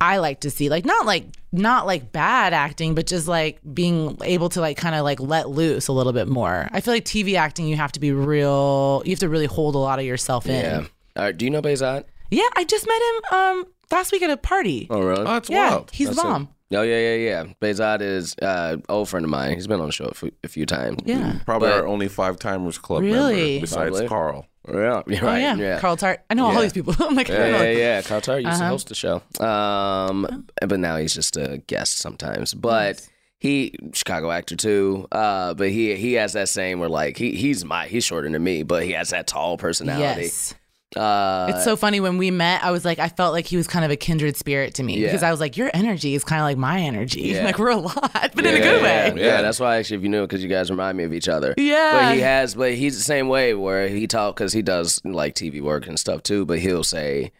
I like to see. Like not like not like bad acting, but just like being able to like kind of like let loose a little bit more. I feel like TV acting you have to be real you have to really hold a lot of yourself in. Yeah. All right. Do you know Bezat? Yeah, I just met him um last week at a party. Oh, really? Oh, that's yeah, wild. he's the bomb. Oh yeah, yeah, yeah. Bezat is uh, old friend of mine. He's been on the show a few, a few times. Yeah. Probably But- our only five timers club Really? member besides Probably. Carl. Yeah, you're Oh right. yeah. yeah. Carl Tart. I know all these people. I'm like, I Yeah, don't yeah, yeah. Carl Tart used to Uh-huh. host the show. Um, but now he's just a guest sometimes. But he Chicago actor too. Uh, but he he has that same where like he he's my he's shorter than me, but he has that tall personality. Yes. Uh, It's so funny when we met. I was like, I felt like he was kind of a kindred spirit to me Yeah. because I was like, your energy is kind of like my energy. Yeah. Like we're a lot, but in a good yeah, way. Yeah, that's why actually, if you knew, because you guys remind me of each other. Yeah. But he has, but he's the same way where he talk because he does like TV work and stuff too. But he'll say,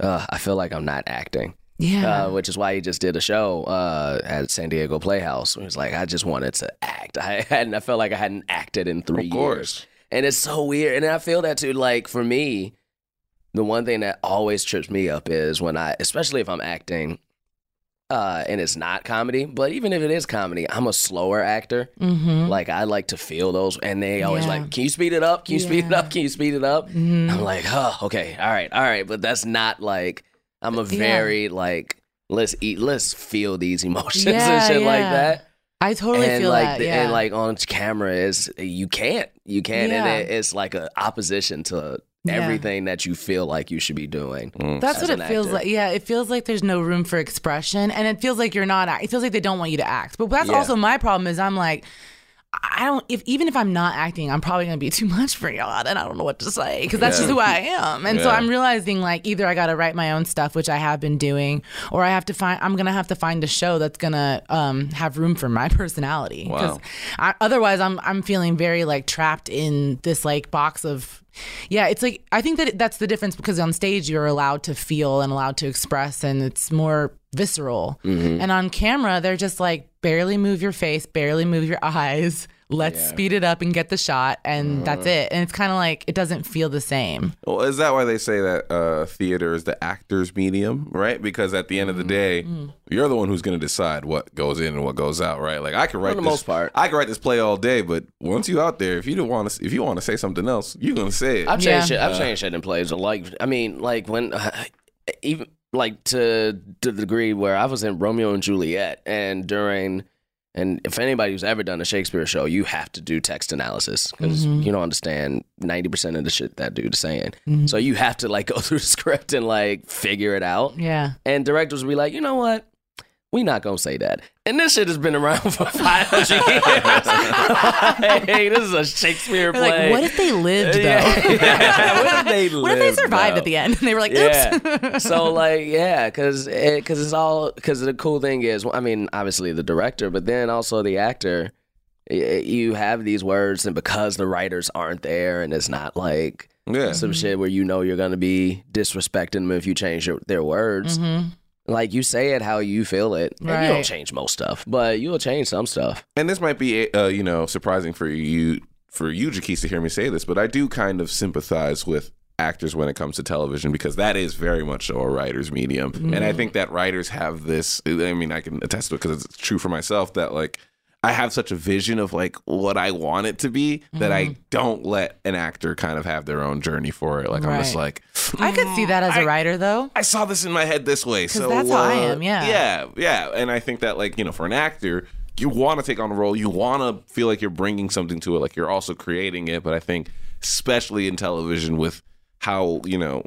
uh, "I feel like I'm not acting." Yeah. uh, which is why he just did a show uh, at San Diego Playhouse. He was like, I just wanted to act. I hadn't. I felt like I hadn't acted in three Of course. years, and it's so weird. And I feel that too. Like for me, the one thing that always trips me up is when I, especially if I'm acting. Uh, and it's not comedy, but even if it is comedy, I'm a slower actor. mm-hmm. Like I like to feel those, and they always Yeah. like, "Can you speed it up? Can you speed it up? Can you speed it up?" Mhm. I'm like, oh, okay, all right, all right. But that's not like I'm a very like let's eat, let's feel these emotions Yeah, and shit like that. I totally and feel like that. the- Yeah. and like on camera is you can't, you can't, Yeah. and it, it's like an opposition to Yeah. everything that you feel like you should be doing. Mm. That's what it an feels like. Yeah, it feels like there's no room for expression, and it feels like you're not. It feels like they don't want you to act. But that's Yeah. also my problem. Is I'm like, I don't. If even if I'm not acting, I'm probably gonna be too much for y'all, and I don't know what to say because that's just who I am. And so I'm realizing like either I got to write my own stuff, which I have been doing, or I have to find. I'm gonna have to find a show that's gonna um, have room for my personality. Wow. I, otherwise, I'm I'm feeling very like trapped in this like box of. Yeah, it's like I think that that's the difference because on stage you're allowed to feel and allowed to express, and it's more visceral. Mm-hmm. And on camera, they're just like barely move your face, barely move your eyes. Let's speed it up and get the shot, and that's Uh-huh. it. And it's kind of like it doesn't feel the same. Well, is that why they say that uh, theater is the actor's medium, right? Because at the end of the day, Mm-hmm. you're the one who's going to decide what goes in and what goes out, right? Like I can write the this, most part. I can write this play all day, but once you out there, if you don't want to, if you want to say something else, you're going to say it. I've Yeah. changed shit. I've changed shit in plays. Like, I mean, like when even like to to the degree where I was in Romeo and Juliet, and during And if anybody who's ever done a Shakespeare show, you have to do text analysis because mm-hmm. you don't understand 90% of the shit that dude is saying. Mm-hmm. So you have to like go through the script and like figure it out. Yeah. And directors will be like, you know what? We not gonna say that. And this shit has been around for 500 years. hey, this is a Shakespeare We're play. like, what if they lived though? Yeah. what if they What if they survived though? at the end? And they were like, oops. Yeah. so like yeah, because because it's all because the cool thing is I mean obviously the director, but then also the actor. You have these words, and because the writers aren't there, and it's not like Yeah. some shit where you know you're gonna be disrespecting them if you change your, their words. Mm-hmm. Like you say it how you feel it, and you don't change most stuff, but you'll change some stuff. and this might be uh, you know surprising for you for you Jaquise to hear me say this but i do kind of sympathize with actors when it comes to television because that is very much so a writer's medium. And i think that writers have this i mean i can attest to it because it's true for myself that like I have such a vision of like what I want it to be that I don't let an actor kind of have their own journey for it. Like I'm just Right. like, I could see that as a writer though. I saw this in my head this way. So that's how I uh, am, yeah. yeah, yeah. And I think that like you know, for an actor, you want to take on a role, you want to feel like you're bringing something to it, like you're also creating it. But I think, especially in television, with how you know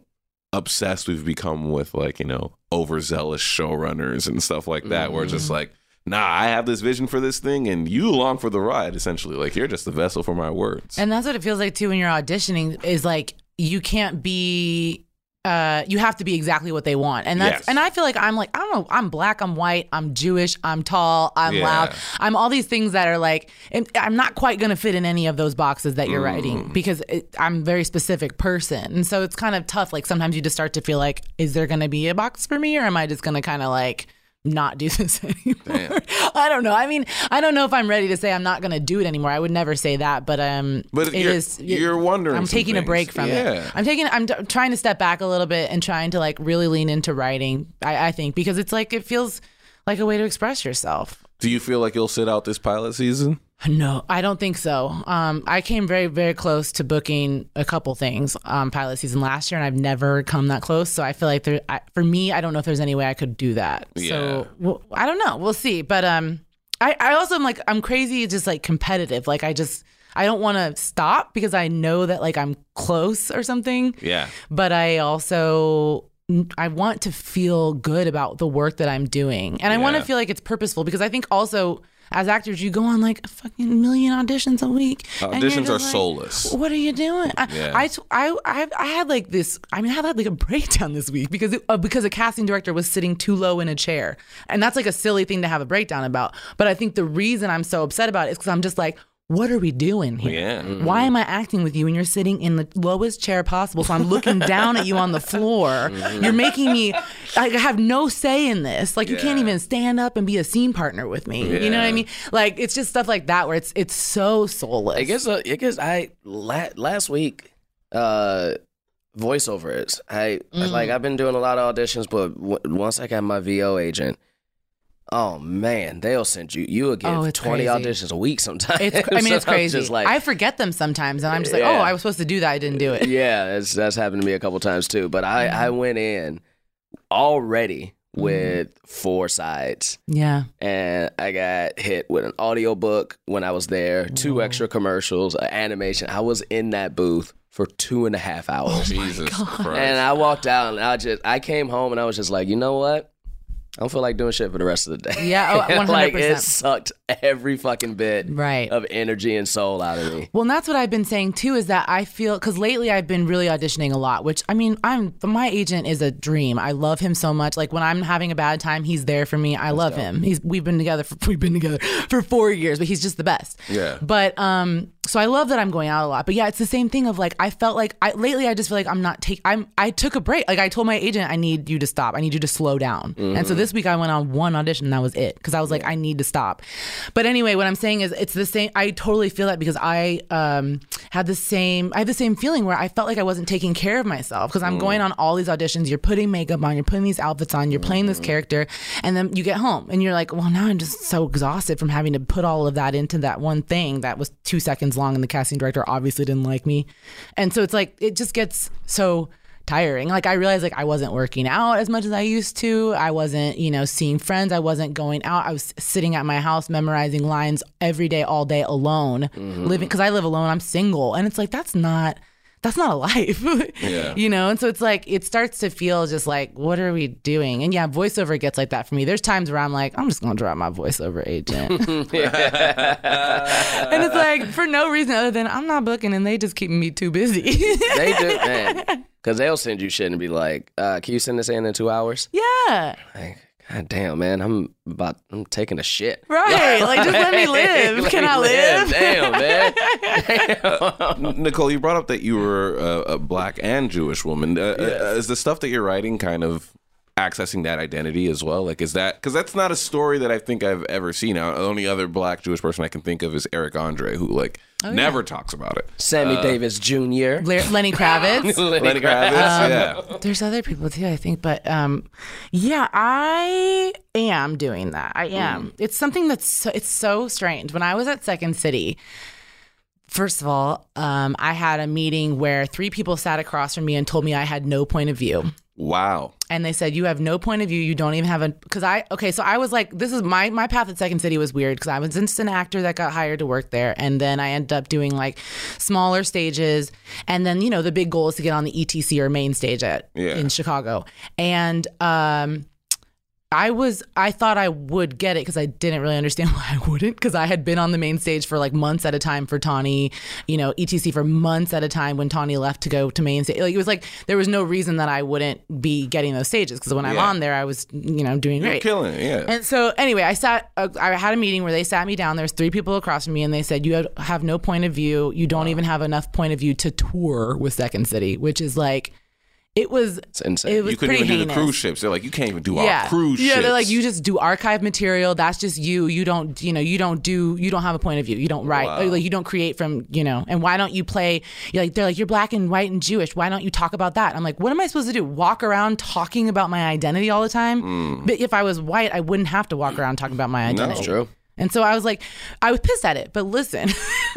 obsessed we've become with like you know overzealous showrunners and stuff like that, where it's Mm-hmm. just like. Nah, I have this vision for this thing, and you long for the ride. Essentially, like you're just the vessel for my words. And that's what it feels like too when you're auditioning is like you can't be uh you have to be exactly what they want. And that's Yes. and I feel like I'm like I don't know, I'm black, I'm white, I'm Jewish, I'm tall, I'm Yeah. loud. I'm all these things that are like I'm not quite going to fit in any of those boxes that you're Mm. writing because it, I'm a very specific person. And so it's kind of tough like sometimes you just start to feel like is there going to be a box for me or am I just going to kind of like not do this anymore. I don't know. I mean, I don't know if I'm ready to say I'm not going to do it anymore. I would never say that, but um, But it you're- is- you're wondering I'm taking a break from Yeah. it. I'm taking. I'm d- trying to step back a little bit and trying to like really lean into writing. I, I think because it's like it feels like a way to express yourself. Do you feel like you'll sit out this pilot season? No, I don't think so. Um, I came very, very close to booking a couple things um, pilot season last year, and I've never come that close. So I feel like there, I, for me, I don't know if there's any way I could do that. Yeah. So well, I don't know. We'll see. But um, I, I also am like I'm crazy, just like competitive. Like I just I don't want to stop because I know that like I'm close or something. Yeah. But I also I want to feel good about the work that I'm doing. And I want to feel like it's purposeful because I think also as actors you go on like a fucking million auditions a week. Auditions are like, soulless. What are you doing? I, Yeah. I, I, I, I had like this. I mean, I had like a breakdown this week because it, uh, because a casting director was sitting too low in a chair, and that's like a silly thing to have a breakdown about. But I think the reason I'm so upset about it is because I'm just like. What are we doing here? Yeah. Why am I acting with you when you're sitting in the lowest chair possible? So I'm looking down at you on the floor. You're making me, I have no say in this. Like you can't even stand up and be a scene partner with me. You know what I mean? Like it's just stuff like that where it's it's so soulless. I guess uh, I guess I la- last week uh voiceover is I Mm. like I've been doing a lot of auditions but w- once I got my VO agent oh man they'll send you you will get Oh, it's 20 crazy. auditions a week sometimes It's, I mean, So it's crazy. just like I forget them sometimes, and I'm just like, oh, Yeah. oh, I was supposed to do that. I didn't do it. yeah it's, that's happened to me a couple times too but I I went in already mm-hmm. with four sides Yeah. and I got hit with an audiobook when I was there, two extra commercials, an animation. I was in that booth for two and a half hours. Oh, Jesus Christ. and I walked out and I just I came home and I was just like, you know what? I don't feel like doing shit for the rest of the day. Yeah, oh, like 100%. it sucked every fucking bit Right. of energy and soul out of me. Well, and that's what I've been saying too. Is that I feel because lately I've been really auditioning a lot. Which I mean, I'm my agent is a dream. I love him so much. Like when I'm having a bad time, he's there for me. I love him. He's we've been together for we've been together for four years, but he's just the best. Yeah. But um, so I love that I'm going out a lot. But yeah, it's the same thing of like I felt like I lately I just feel like I'm not take I'm I took a break. Like I told my agent I need you to stop. I need you to slow down. And so mm-hmm. this week I went on one audition and that was it because I was like I need to stop. But anyway, what I'm saying is it's the same. I totally feel that because I um had the same I had the same feeling where I felt like I wasn't taking care of myself because I'm going mm. on all these auditions. You're putting makeup on. You're putting these outfits on. You're playing this mm-hmm. character, and then you get home and you're like, well, now I'm just so exhausted from having to put all of that into that one thing that was two seconds long, and the casting director obviously didn't like me, and so it's like it just gets so tiring. Like I realized like I wasn't working out as much as I used to. I wasn't, you know, seeing friends. I wasn't going out. I was sitting at my house memorizing lines every day, all day alone, mm-hmm. living because I live alone. I'm single, and it's like that's not. That's not a life, Yeah. you know? And so it's like, it starts to feel just like, what are we doing? And yeah, voiceover gets like that for me. There's times where I'm like, I'm just going to drop my voiceover agent. and it's like, for no reason other than I'm not booking and they just keep me too busy. They do, man. Because they'll send you shit and be like, uh, "Can you send this in in two hours?" yeah. Like, God damn, man, I'm about, I'm taking a shit. Right. Like, just let me live. Can me I live? Damn, man. Niccole, you brought up that you were a, a black and Jewish woman. Uh, uh, is the stuff that you're writing kind of accessing that identity as well? Like, is that because that's not a story that I think I've ever seen. Uh, The only other black Jewish person I can think of is Eric Andre, who like never talks about it. Sammy Davis Jr. Le- Lenny Kravitz. Lenny Kravitz, yeah. There's other people too, I think, but um, yeah, I am doing that. I am. It's something that's so, it's so strange. When I was at Second City, first of all, um, I had a meeting where three people sat across from me and told me I had no point of view. Wow. and they said you have no point of view you don't even have a because i okay so i was like this is my my path at second city was weird because i was just an actor that got hired to work there and then i ended up doing like smaller stages and then you know the big goal is to get on the etc or main stage at Yeah. in chicago and um I was I thought I would get it because I didn't really understand why I wouldn't because I had been on the main stage for like months at a time for Tawny, you know, ETC for months at a time when Tawny left to go to main stage. Like it was like there was no reason that I wouldn't be getting those stages because when I'm on there I was you know doing You're great. killing it, yeah. And so anyway, I sat. Uh, I had a meeting where they sat me down. There's three people across from me, and they said, "You have, have no point of view. You don't even have enough point of view to tour with Second City," which is like, it was. It's insane. It was you couldn't pretty even do the cruise ships. They're like, you can't even do Yeah, our cruise ships. yeah. ships. They're like, you just do archive material. That's just you. You don't, you know, you don't do. You don't have a point of view. You don't write. Wow. Like you don't create from, you know. And why don't you play? You're like they're like you're black and white and Jewish. Why don't you talk about that? I'm like, what am I supposed to do? Walk around talking about my identity all the time? Hmm. But if I was white, I wouldn't have to walk around talking about my identity. That's true. And so I was like, I was pissed at it. But listen,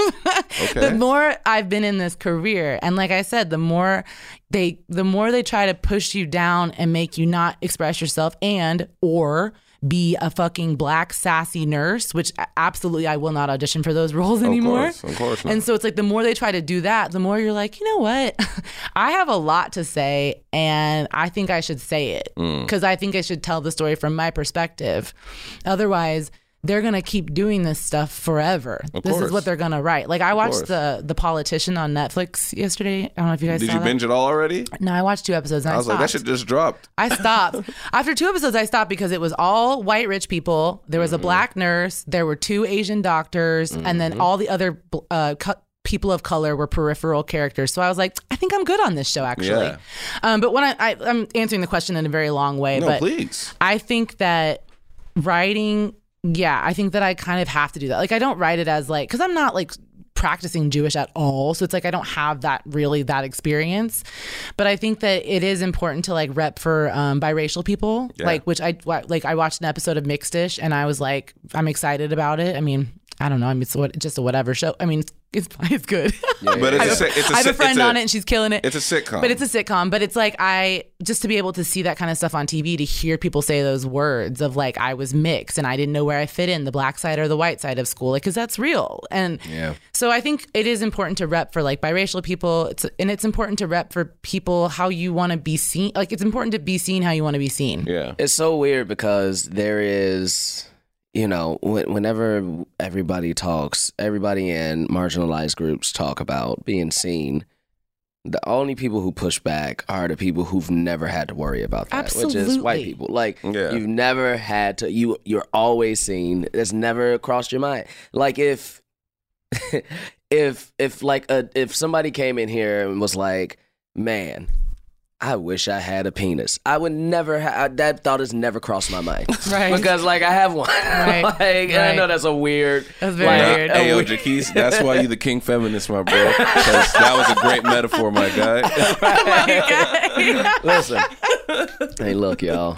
the more I've been in this career, and like I said, the more they, the more they try to push you down and make you not express yourself, and or be a fucking black sassy nurse, which absolutely I will not audition for those roles anymore. Of course, of course not. And so it's like the more they try to do that, the more you're like, you know what? I have a lot to say, and I think I should say it Mm. because I think I should tell the story from my perspective. Otherwise, they're gonna keep doing this stuff forever. Of this is what they're gonna write. Like I watched the the politician on Netflix yesterday. I don't know if you guys Did you that. binge it all already? No, I watched two episodes. And I, I was like, that stopped. shit just dropped. I stopped. After two episodes, I stopped because it was all white rich people. There Mm-hmm. was a black nurse. There were two Asian doctors, and then all the other uh, people of color were peripheral characters. So I was like, I think I'm good on this show, actually. Yeah. Um, but when I, I, I'm answering the question in a very long way, No, but please. I think that writing, yeah, I think that I kind of have to do that. Like, I don't write it as like, because I'm not like practicing Jewish at all. So it's like I don't have that really that experience. But I think that it is important to like rep for um, biracial people, Yeah. like which I like. I watched an episode of Mixed-ish and I was like, I'm excited about it. I mean, I don't know. I mean, it's what, just a whatever show. I mean, it's it's, it's good. But it's I a, have a, it's a I have a friend a- on it and she's killing it. It's a sitcom. But it's a sitcom. But it's like I just to be able to see that kind of stuff on TV, to hear people say those words of like I was mixed and I didn't know where I fit in, the black side or the white side of school, like because that's real. And Yeah. so I think it is important to rep for like biracial people. It's and it's important to rep for people how you want to be seen. Like it's important to be seen how you want to be seen. yeah. It's so weird because there is, you know, whenever everybody talks, everybody in marginalized groups talk about being seen. The only people who push back are the people who've never had to worry about that, which is white people. Like Yeah. you've never had to. You you're always seen. It's never crossed your mind. Like if if if like a if somebody came in here and was like, man. I wish I had a penis. I would never have that thought has never crossed my mind. Right. Because like I have one. Right. like, and I know that's a weird That's very like, weird. a Hey, yo, weird- Jaquise, that's why you the king feminist, my bro. 'Cause that was a great metaphor, my guy. Listen. hey, look, y'all.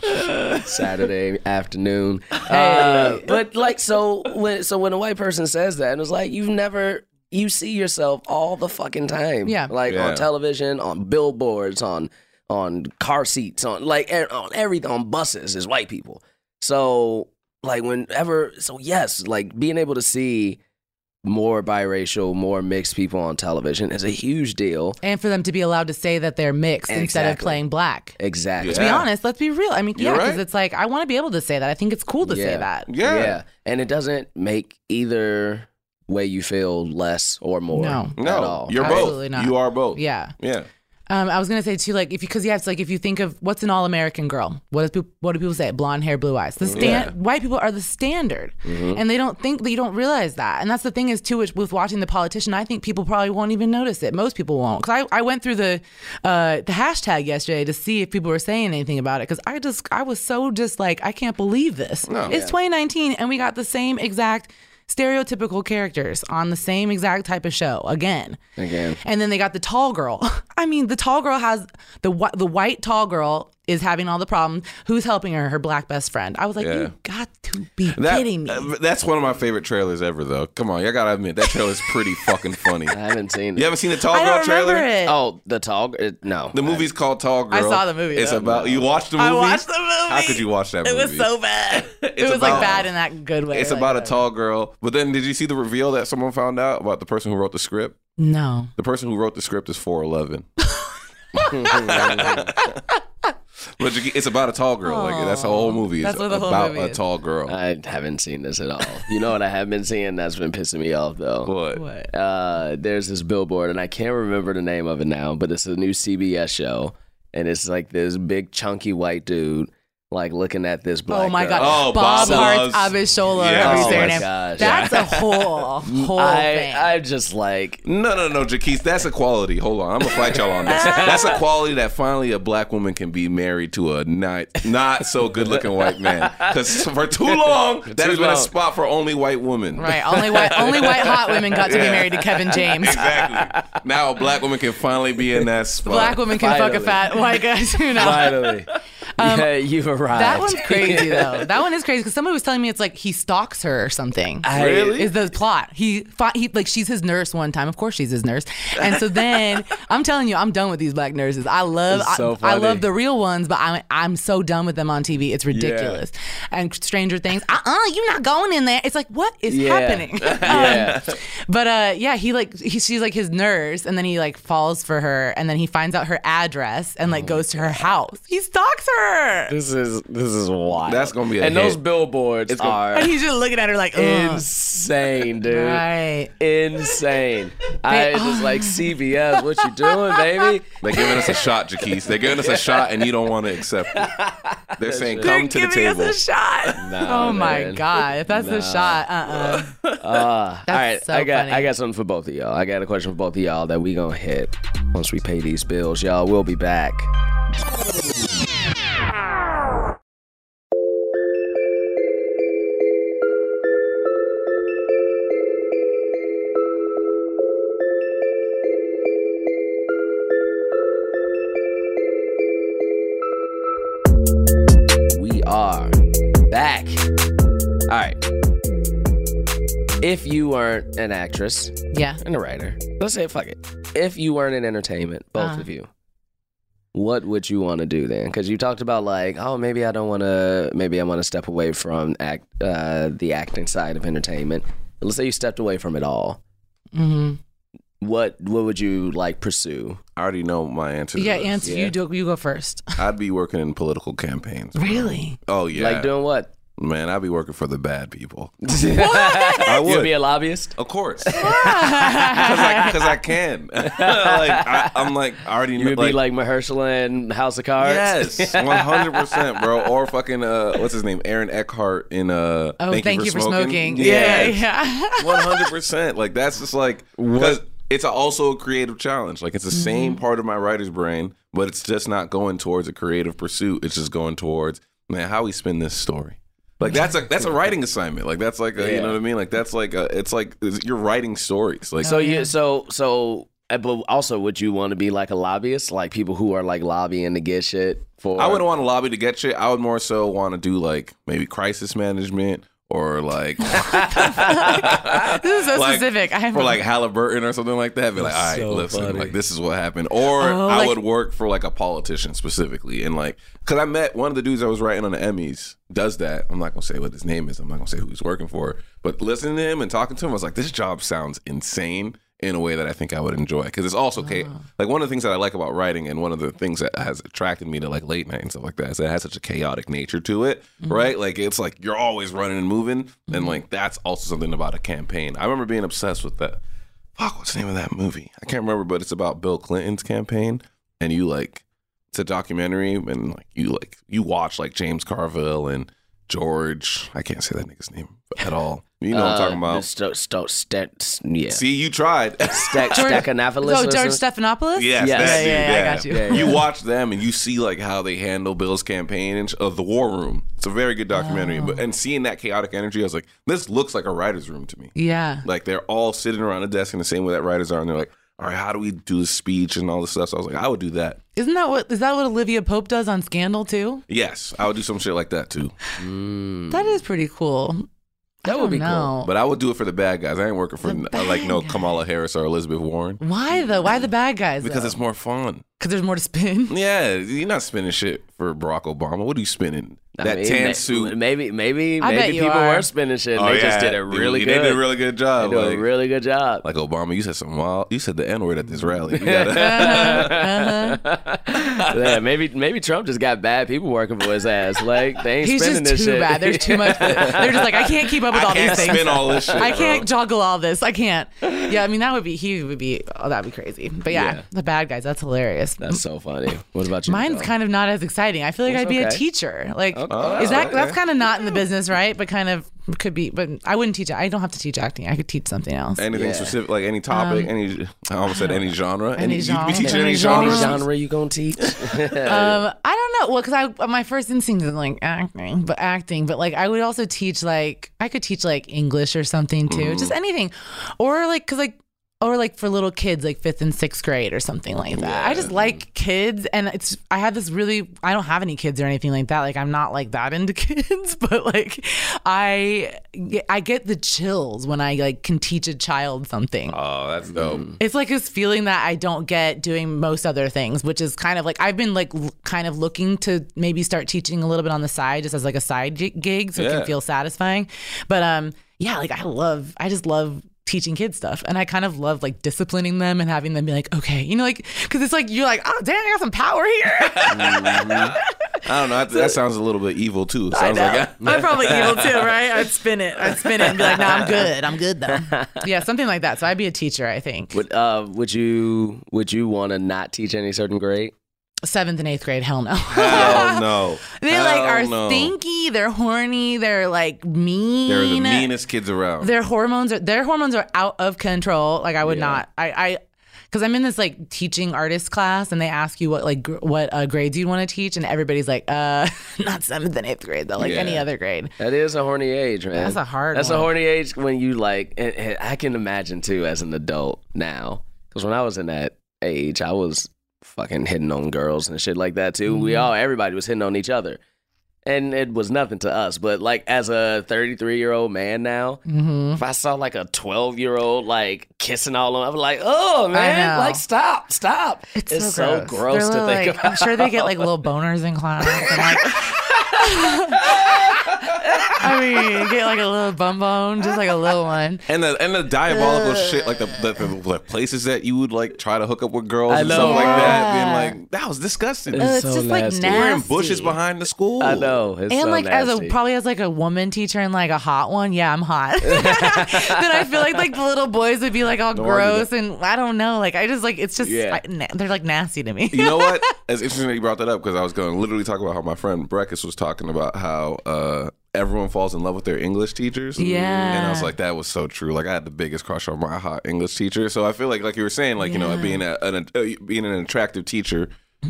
Saturday afternoon. Uh, but like, so when so when a white person says that, and it's like you've never you see yourself all the fucking time. Yeah. Like Yeah. on television, on billboards, on on car seats, on like on everything, on buses is white people. So like whenever, so yes, like being able to see more biracial, more mixed people on television is a huge deal. And for them to be allowed to say that they're mixed instead of playing black. Exactly. To be honest, let's be real. I mean, yeah, You're because right. it's like I want to be able to say that. I think it's cool to say that. Yeah. Yeah. And it doesn't make either way you feel less or more. No. At No, all. you're Absolutely both. not. You are both. Yeah. Yeah. Um, I was gonna say too, like if you because yeah, it's like if you think of what's an all-American girl, what does people, what do people say? Blonde hair, blue eyes. The stand Yeah. white people are the standard, and they don't think they don't realize that. And that's the thing is too, with, with watching the politician, I think people probably won't even notice it. Most people won't. Because I, I went through the uh, the hashtag yesterday to see if people were saying anything about it. Because I just I was so just like I can't believe this. it's 2019 and we got the same exact stereotypical characters on the same exact type of show again. Again. And then they got the tall girl. I mean, the tall girl has the the white tall girl is having all the problems. Who's helping her? Her black best friend. I was like, Yeah. you got to be That- kidding me. uh, that's one of my favorite trailers ever, though. Come on, y'all gotta admit that trailer's pretty fucking funny. I haven't seen it. You haven't seen the Tall I Girl don't trailer? it. Oh, the tall. It, no. The movie's called Tall Girl. I saw the movie, It's though. about you watched the movie. I watched the movie. How could you watch that movie? It movie? was so bad. it was about- like bad in that good way. It's like, about a tall girl. But then, did you see the reveal that someone found out about the person who wrote the script? No. The person who wrote the script is four eleven. But it's about a tall girl. Like that's the whole movie. It's That's what the whole about movie a is. tall girl. I haven't seen this at all. You know what I have been seeing that's been pissing me off though. what? What? Uh, there's this billboard, and I can't remember the name of it now, but it's a new CBS show, and it's like this big chunky white dude, like looking at this black. Oh my girl. god. Oh, Bob Bob Hearts Loves- Abishola. Yeah. however Oh say my gosh. That's a whole whole I, thing. I just like No, no, no, Jaquise. That's a quality. Hold on, I'm gonna fight y'all on this. That's a quality that finally a black woman can be married to a not not so good looking white man. Because for too long, that has been a spot for only white women. right. Only white only white hot women got to be married to Kevin James. Exactly. Now a black woman can finally be in that spot. Black women can fuck a fat white guy too now. finally. Yeah, you've arrived. That one's crazy though. That one is crazy because somebody was telling me it's like he stalks her or something. I- Really? Is the plot? He, fi- he like she's his nurse one time. Of course she's his nurse. And so then I'm telling you, I'm done with these black nurses. I love It's so I, I love the real ones, but I'm I'm so done with them on TV. It's ridiculous. And Stranger Things, uh uh, you're not going in there. It's like what is Yeah. happening? Yeah. Um, but uh, yeah, he like he, she's like his nurse, and then he like falls for her, and then he finds out her address and Oh like goes to her house. He stalks her. This is this is wild. That's gonna be a and those hit. billboards gonna- are And he's just looking at her like, Ugh. insane, dude. right. Insane. I just like CBS. What you doing, baby? They're giving us a shot, Jaquise. They're giving us a shot, and you don't want to accept it. They're saying, They're "Come to the giving table." us a shot. Nah, oh my god! If that's the shot, uh, uh Uh, all right, so I got funny. I got something for both of y'all. I got a question for both of y'all that we gonna hit once we pay these bills. Y'all, we'll be back. Back. All right. If you weren't an actress yeah. and a writer, let's say fuck it. If you weren't in entertainment, both Uh-huh. of you, what would you want to do then? Because you talked about like, oh, maybe I don't want to. Maybe I want to step away from act, uh, the acting side of entertainment. Let's say you stepped away from it all. hmm What what would you like pursue? I already know my answer. Yeah, this. answer. Yeah. You do. You go first. I'd be working in political campaigns. Really? Oh yeah, Like doing what? man. I'd be working for the bad people. I would. be a lobbyist. Of course, because I, 'cause I can. like I, I'm like I already You know. would be like Mahershala in House of Cards. Yes, one hundred percent, bro. Or fucking uh, what's his name, Aaron Eckhart in uh. Oh, thank, you for smoking. Yeah, Yes. yeah. One hundred percent. Like that's just like because it's also a creative challenge. Like it's the same part of my writer's brain, but it's just not going towards a creative pursuit. It's just going towards man, how we spin this story. Like that's a that's a writing assignment. Like that's like a, you know what I mean. Like that's like a, it's like you're writing stories. Like So you so so uh, but also would you want to be like a lobbyist, like people who are like lobbying to get shit for? I wouldn't want to lobby to get shit. I would more so want to do like maybe crisis management or like This is so like, specific. I have for like Halliburton or something like that. Be like, all right, so listen, funny. like this is what happened. Or Oh, I like- would work for like a politician specifically, and like, cause I met one of the dudes I was writing on the Emmys does that. I'm not gonna say what his name is. I'm not gonna say who he's working for. But listening to him and talking to him, I was like, this job sounds insane in a way that I think I would enjoy. Because it's also okay. Like one of the things that I like about writing, and one of the things that has attracted me to like late night and stuff like that, is that it has such a chaotic nature to it, mm-hmm. right? Like it's like you're always running and moving, and mm-hmm. like that's also something about a campaign. I remember being obsessed with that. Fuck, what's the name of that movie? I can't remember, but it's about Bill Clinton's campaign, and you like it's a documentary, and like you like you watch like James Carville and George. I can't say that nigga's name at all. You know what I'm talking about. Sto- sto- st- yeah. See, you tried. Stack, George- Stachanopoulos Oh, or George something? Stephanopoulos. Yes, Yes. that Yeah, dude, yeah, yeah, I got you. Yeah, yeah. You watch them and you see like how they handle Bill's campaign and sh- uh, the War Room. It's a very good documentary, but and seeing that chaotic energy, I was like, this looks like a writer's room to me. Yeah. Like they're all sitting around a desk in the same way that writers are, and they're like, all right, how do we do the speech and all this stuff? So I was like, I would do that. Isn't that what is that what Olivia Pope does on Scandal too? Yes, I would do some shit like that too. That is pretty cool. That would be don't cool. But I would do it for the bad guys. I ain't working for The uh, like no Kamala Harris or Elizabeth Warren Why though? Why the bad guys? because it's more fun. Because there's more to spin. Yeah, you're not spinning shit for Barack Obama. What are you spinning? I That mean, tan may- suit. Maybe, maybe, I bet maybe you people are. were spinning shit. And Oh, they just did a really they, good. They did a really good They job. did like, a really good job. like Obama, you said some wild. You said the N word at this rally. Gotta, uh-huh. yeah, maybe maybe Trump just got bad people working for his ass. Like they ain't He's spending just this too shit. bad. There's too much. They're just like I can't keep up with I all can't these things. all this shit. I can't juggle all this. I can't. Yeah, I mean that would be he would be. Oh, that'd be crazy. But yeah, Yeah. the bad guys. That's hilarious. That's so funny. What about you? Mine's Niccole? kind of not as exciting. I feel like It's I'd be a teacher. Like, Oh, is that okay. that's kind of not in the business, right? But kind of could be. But I wouldn't teach. I don't have to teach acting. I could teach something else. Anything Yeah. specific, like any topic, any. I almost said any genre. Any you genre. be teaching Any any genre. Any genre you gonna teach? Um, I don't know. Well, because I my first instinct is like acting, but acting. But like I would also teach like I could teach like English or something too, just anything, or like because like or like for little kids like fifth and sixth grade or something like that. I just like kids, and it's I have this really I don't have any kids or anything like that. Like I'm not like that into kids, but like I get- I get the chills when I like can teach a child something. Oh, that's dope. It's like this feeling that I don't get doing most other things, which is kind of like I've been like l- kind of looking to maybe start teaching a little bit on the side, just as like a side gig, so it can feel satisfying. But um, yeah, like I love, I just love teaching kids stuff, and I kind of love like disciplining them and having them be like, okay, you know, like because it's like you're like, oh damn, I got some power here. I don't know. That, that sounds a little bit evil too. I Sounds know. like I'm probably evil too, right? I'd spin it. I'd spin it and be like, nah, I'm good. I'm good though. Yeah, something like that. So I'd be a teacher, I think. would uh would you would you want to not teach any certain grade? Seventh and eighth grade, hell no. hell no. They like are no. stinky. They're horny. They're like mean. They're the meanest kids around. Their hormones are their hormones are out of control. Like I would Yeah. not. I I because I'm in this like teaching artist class and they ask you what like gr- what uh, grades you want to teach and everybody's like uh not seventh and eighth grade though like any other grade. That is a horny age, man. That's a hard That's a horny age when you like. And, and I can imagine too as an adult now, because when I was in that age, I was fucking hitting on girls and shit like that too. Mm-hmm. We all, everybody was hitting on each other, and it was nothing to us. But like as a 33 year old man now, Mm-hmm. if I saw like a 12 year old like kissing all on, I'm like, oh man, like stop, stop. It's, so gross, They're to like, think about. I'm sure they get like little boners in class. And like, I mean, get like a little bum bone, just like a little one. and the and the diabolical shit, like the, the, the, the places that you would like try to hook up with girls I and know. stuff like that, Yeah. being like, that was disgusting. Uh, it's so just like nasty. nasty. We're in bushes behind the school. I know. It's and so like as a probably as like a woman teacher and like a hot one, yeah, I'm hot. then I feel like like the little boys would be like all Don't argue gross and I don't know, like I just like it's just Yeah. I, na- they're like nasty to me. You know what? It's interesting that you brought that up because I was going to literally talk about how my friend Breckus was talking about how uh, everyone falls in love with their English teachers. Yeah. And I was like, that was so true. Like I had the biggest crush on my hot English teacher. So I feel like, like you were saying, like you know, being a, an uh, being an attractive teacher.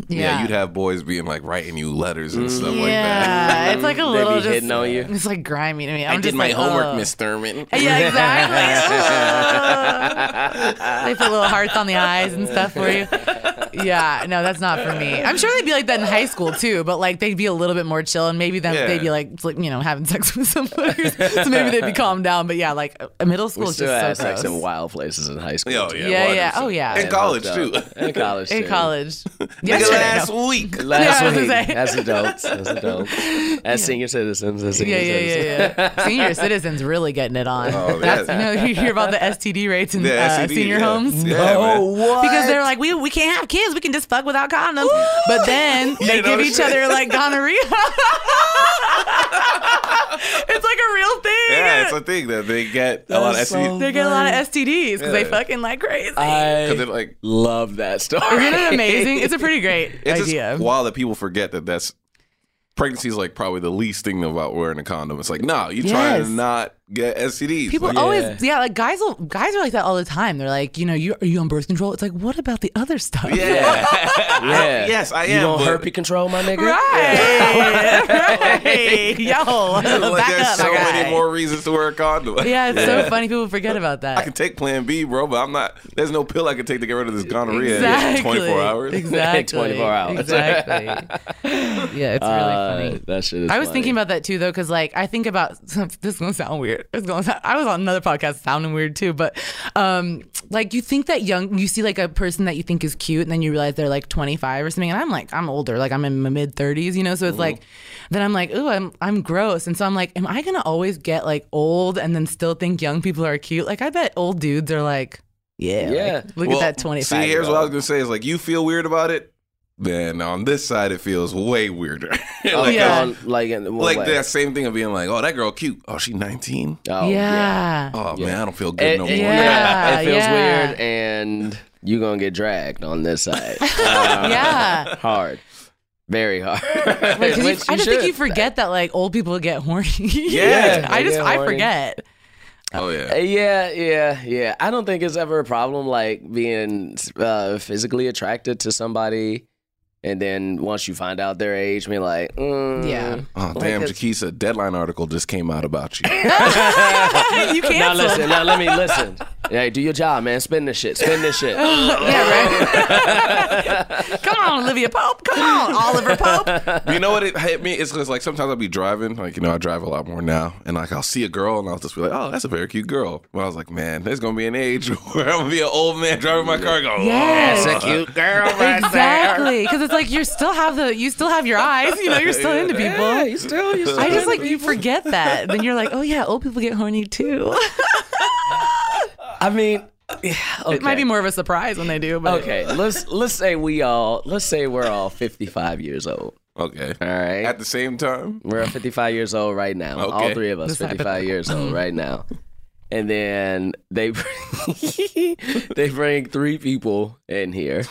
Yeah. Yeah. you'd have boys being like writing you letters and stuff like that. yeah, it's like a They little be just hitting on you. It's like grimy to me. I'm I did just my like, homework, ugh. Miss Thurman. Yeah, exactly. Ugh. they put little hearts on the eyes and stuff for you. Yeah, no, that's not for me. I'm sure they'd be like that in high school too, but like they'd be a little bit more chill, and maybe then Yeah. they'd be like, like, you know, having sex with somebody, so maybe they'd be calmed down. But yeah, like a middle school We is still just had so sex gross. in wild places in high school. Oh, yeah. Yeah, yeah. Oh, yeah. In college, too. In college. in college. Nigga, Yesterday, last no. week. Last Yeah, week, say. as adults, as adults, as senior citizens, as senior Yeah, yeah, citizens. yeah, yeah. Senior citizens really getting it on. Oh, That's, yeah. you know, you hear about the STD rates in Yeah, uh, STD, senior yeah. homes. Yeah, what? Because they're like, we we can't have kids. We can just fuck without condoms. But then they give each shit? other like gonorrhea. it's like a real thing. Yeah, it's a thing that they get a lot of That's so- STDs. they get a lot of STDs because they fucking like crazy. Because I they're like, love that story. Isn't it amazing? It's a pretty great it's idea. just wild that people forget that that's pregnancy is like probably the least thing about wearing a condom. It's like, no, you trying Yes. to not get STDs. People Like, always, yeah, like guys will, guys are like that all the time. They're like, you know, you are you on birth control? It's like, what about the other stuff? yeah. yeah. yes, I You am. don't but- herpy control, my nigga? Right. right. Yo, like, back there's up, so my many more reasons to wear a condom. Yeah, it's so funny. People forget about that. I can take Plan B, bro, but I'm not. There's no pill I can take to get rid of this gonorrhea exactly. in 24 hours. Exactly. 24 hours. Exactly. yeah, it's really Uh, funny. that shit is I was funny. thinking about that too, though, because like I think about this is gonna sound weird. It's gonna I was on another podcast sounding weird too, but um, like you think that young, you see like a person that you think is cute, and then you realize they're like 25 or something, and I'm like I'm older, like I'm in my mid 30s, you know, so it's like then I'm like, ooh, I'm I'm gross, and so I'm like, am I gonna always get like old and then still think young people are cute? Like I bet old dudes are like, yeah, Yeah. like, look Well, at that 25. See, here's what I was gonna say: is like you feel weird about it, then on this side it feels way weirder. Oh, like, Yeah. on- like in like that same thing of being like, oh, that girl cute. Oh, she 19. Oh, yeah. Oh Yeah. man, I don't feel good It, no it- more. Yeah. it feels yeah. weird, and you're gonna get dragged on this side. Uh, Yeah. hard, very hard. Like, 'cause you- Which I just think you forget that like old people get horny. Yeah, I just get I forget. Oh Uh, yeah. Yeah, yeah, yeah. I don't think it's ever a problem like being uh, physically attracted to somebody, and then once you find out their age, be like, mm, Yeah. Oh Like damn, it's- Jaquisa, deadline article just came out about you. you Now can't. Now listen, now let me listen. Hey, do your job, man. Spin this shit. Spin this shit. yeah, right. Come on, Olivia Pope. Come on, Oliver Pope. you know what it hit me? It's because like sometimes I'll be driving, like you know I drive a lot more now, and like I'll see a girl and I'll just be like, oh, that's a very cute girl. But I was like, man, there's gonna be an age where I'm gonna be an old man driving my car, going, Yes. oh, cute girl right Exactly, because it's like you still have the you still have your eyes. You know, you're still into people. Yeah, you still, you still. I just like you forget that. Then you're like, oh yeah, old people get horny too. I mean, yeah, okay. It might be more of a surprise when they do. But Okay, let's let's say we all let's say we're all 55 years old. Okay. All right. At the same time, We're 55 years old right now. All three of us This 55 years old right now. And then they bring, they bring three people in here.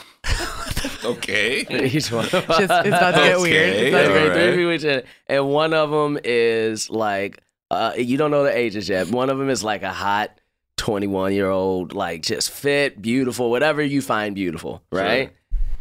okay. Each one of us. Just, it's about to get weird. It's about to They get bring three right. people each in, and one of them is like uh, you don't know the ages yet. One of them is like a hot 21 year old, like just fit, beautiful, whatever you find beautiful, right?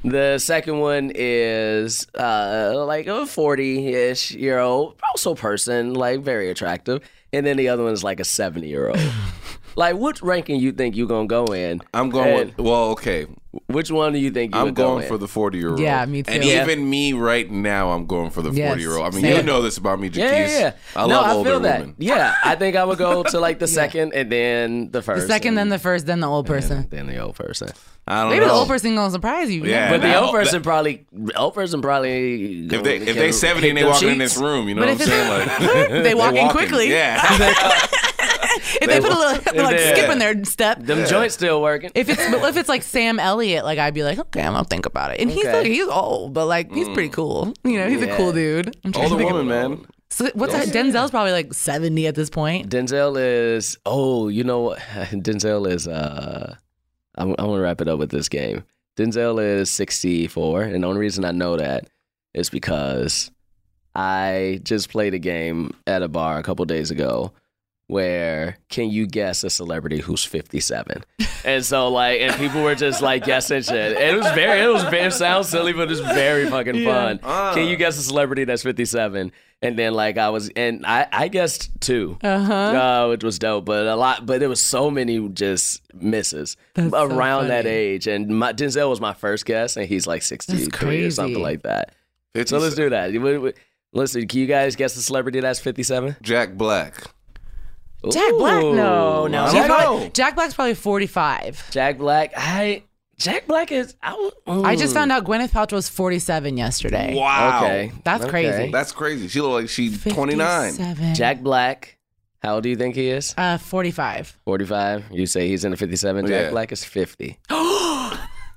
The second one is uh, like a 40 ish year old, also person, like very attractive. And then the other one is like a 70 year old. like, which ranking you think you're going to go in? I'm going. And With, well, okay. Which one do you think you I'm would go going for the 40 year old. Yeah, me too. And Yeah. even me right now, I'm going for the 40 Yes, year old. I mean, same. you know this about me, Jaquise. Yeah, yeah, yeah. I no, love I older feel that. women. Yeah, I think I would go to like the second and then the first. the second, and then the first, then the old person. then the old person. I don't Maybe know. the old person gonna surprise you. Yeah. But the old person probably, old person probably. If they if they 70 and they walk in this room, you know But what I'm saying? Like they walk in walking. quickly. Yeah. If they put a little like Yeah. skipping their step. them joints still working. If it's if it's like Sam Elliott, like I'd be like, okay, I'm gonna think about it. And he's like he's old, but like he's pretty cool. You know, he's a cool dude. I'm Older woman, man. So what's that? Denzel's probably like 70 at this point. Denzel is. Oh, you know what? Denzel is. uh I'm, I'm gonna wrap it up with this game. Denzel is 64, and the only reason I know that is because I just played a game at a bar a couple days ago where can you guess a celebrity who's 57? And so like, and people were just like guessing shit. And it was very, it was very, it sounds silly, but it's very fucking fun. Can you guess a celebrity that's 57? And then like I was, and I, I guessed two, uh-huh. which was dope. But a lot, but there was so many just misses so around that age. And my, Denzel was my first guess, and he's like 63 or something like that. So let's do that. We- we- Listen, can you guys guess the celebrity that's 57? Jack Black. Jack Black? No, no. I He's don't probably- know. Jack Black's probably 45. Jack Black. I Jack Black is. I, w- I just found out Gwyneth Paltrow was 47 yesterday. Wow. Okay, That's Okay. crazy. That's crazy. She look like she's 29. 57. Jack Black. How old do you think he is? Uh, 45. 45. You say he's in the 57. Jack Yeah. Black is 50.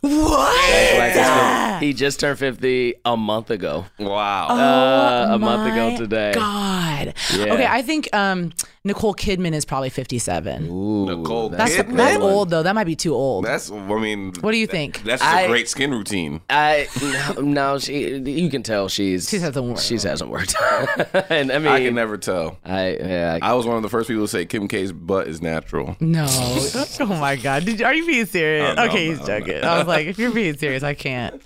What? Jack Black is 50. He just turned 50 a month ago. Wow. Uh, a month ago today. God. Yeah. Okay, I think um, Nicole Kidman is probably 57. Ooh, Nicole That's Kidman. that's old though. That might be too old. That's, I mean, what do you think? that's just a I- great skin routine. I no, no, she. You can tell she's She hasn't worked. She hasn't worked. and I mean, I can never tell. I yeah. I, I was one of the first people to say Kim K's butt is natural. No. oh my God. Did you, are you being serious? Oh, no, okay, no, he's no. joking. I was like, if you're being serious, I can't.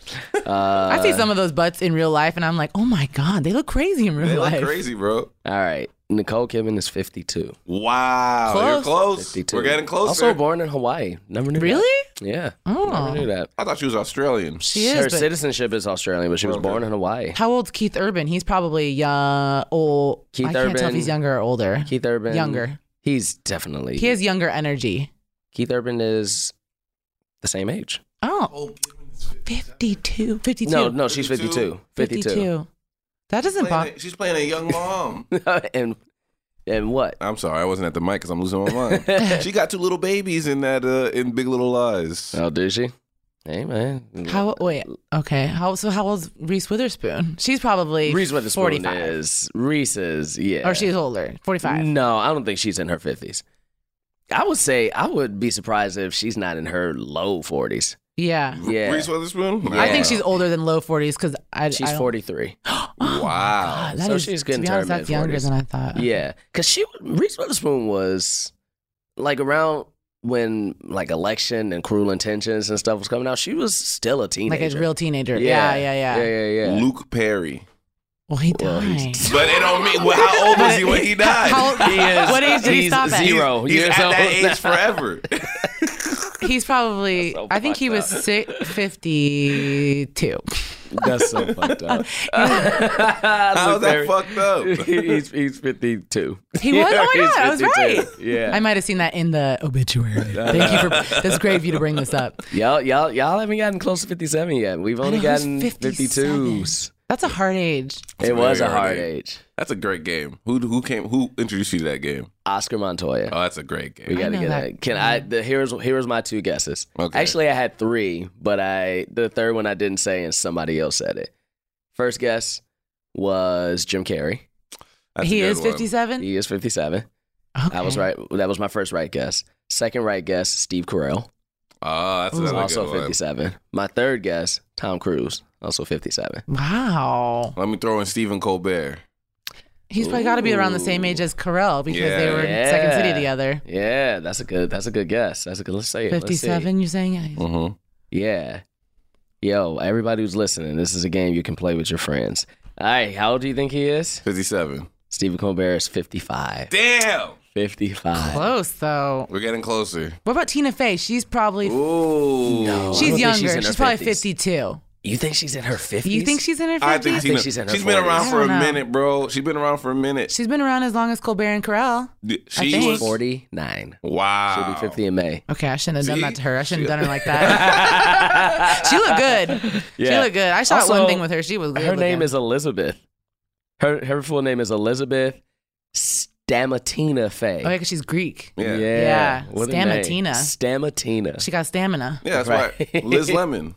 Uh, I see some of those butts in real life, and I'm like, oh my God, they look crazy in real They look life. crazy, bro. all right. Nicole Kidman is 52. Wow. Close. You're close. 52. We're getting closer. Also born in Hawaii. Never knew. that. Really? Yeah. Oh. Never knew that. I thought she was Australian. She is. Her but- citizenship is Australian, but she was Okay. born in Hawaii. How old's Keith Urban? He's probably young, old. Keith Urban. I can't tell if Urban- he's younger or older. Keith Urban. Younger. He's definitely. He has younger energy. Keith Urban is the same age. Oh, 52. 52. No, no, she's 52. 52. 52. That doesn't Playing bother. a- she's playing a young mom. and and what? I'm sorry, I wasn't at the mic because I'm losing my mind. she got two little babies in that uh, in Big Little Lies. Oh, did she? Hey man. How? Wait. Okay. How? So how old's Reese Witherspoon? She's probably Reese Witherspoon 45. is Reese's. Yeah. Or she's older. 45. No, I don't think she's in her fifties. I would say I would be surprised if she's not in her low forties. Yeah. Yeah. Reese Witherspoon. I think she's older than low 40s because I. She's I don't- forty three. Oh Wow. God, that So is- she's to be honest, that's younger mid-forties. than I thought. Yeah, because she Reese Witherspoon was like around when like election and cruel intentions and stuff was coming out. She was still a teenager. Like a real teenager. Yeah, yeah, yeah. yeah, yeah, yeah. Luke Perry. Well, he Well, died. he's- But it don't mean well, how old was he when he died? How old- He is. What age did he stop at? Zero. He's years at that now. age forever. He's probably. So I think he was fucked si 52. That's so fucked up. How's that fucked up? he's he's fifty two. He was? Oh my God, I was right. Yeah. I might have seen that in the obituary. Thank you for. That's great of you to bring this up. y'all y'all y'all haven't gotten close to fifty seven yet. We've only gotten fifty 57? twos. That's a hard age. It was a hard hard age. age. That's a great game. Who who came? Who introduced you to that game? Oscar Montoya. Oh, that's a great game. We got to get that. that. Can I? The here's here's my two guesses. Okay. Actually, I had three, but I the third one I didn't say, and somebody else said it. First guess was Jim Carrey. That's he is 57. He is fifty seven. I was right. That was my first right guess. Second right guess, Steve Carell, Oh, that's another also good one. fifty seven. My third guess, Tom Cruise, also fifty seven. Wow. Let me throw in Stephen Colbert. He's probably got to be around the same age as Carell because they Yeah. were in Second City together. Yeah, that's a good. That's a good guess. That's a good. Let's say it. Let's see. 57, you're saying? Yeah. Mm-hmm. Yeah. Yo, everybody who's listening, this is a game you can play with your friends. All right, how old do you think he is? Fifty-seven. Stephen Colbert is 55. Damn. 55. Close, though. We're getting closer. What about Tina Fey? She's probably. Ooh. No. I don't She's think younger. she's She's, in her probably 50s. 52. You think she's in her 50s? You think she's in her 50s? I think, Tina, she's in her she's been around for a know. minute, bro. She's been around for a minute. She's been around as long as Colbert and Carell. She think. was 49. wow. She'll be 50 in May. Okay, I shouldn't have done that to her. I shouldn't have done her like that. she looked good. She looked good. I shot Also, one thing with her. She was good. Her name looking. is Elizabeth. Her her full name is Elizabeth Stamatina Fey. Oh, yeah, because she's Greek. Yeah. Yeah. Yeah, What a name. Stamatina. Stamatina. She got stamina. Yeah, that's Right. right. Liz Lemon.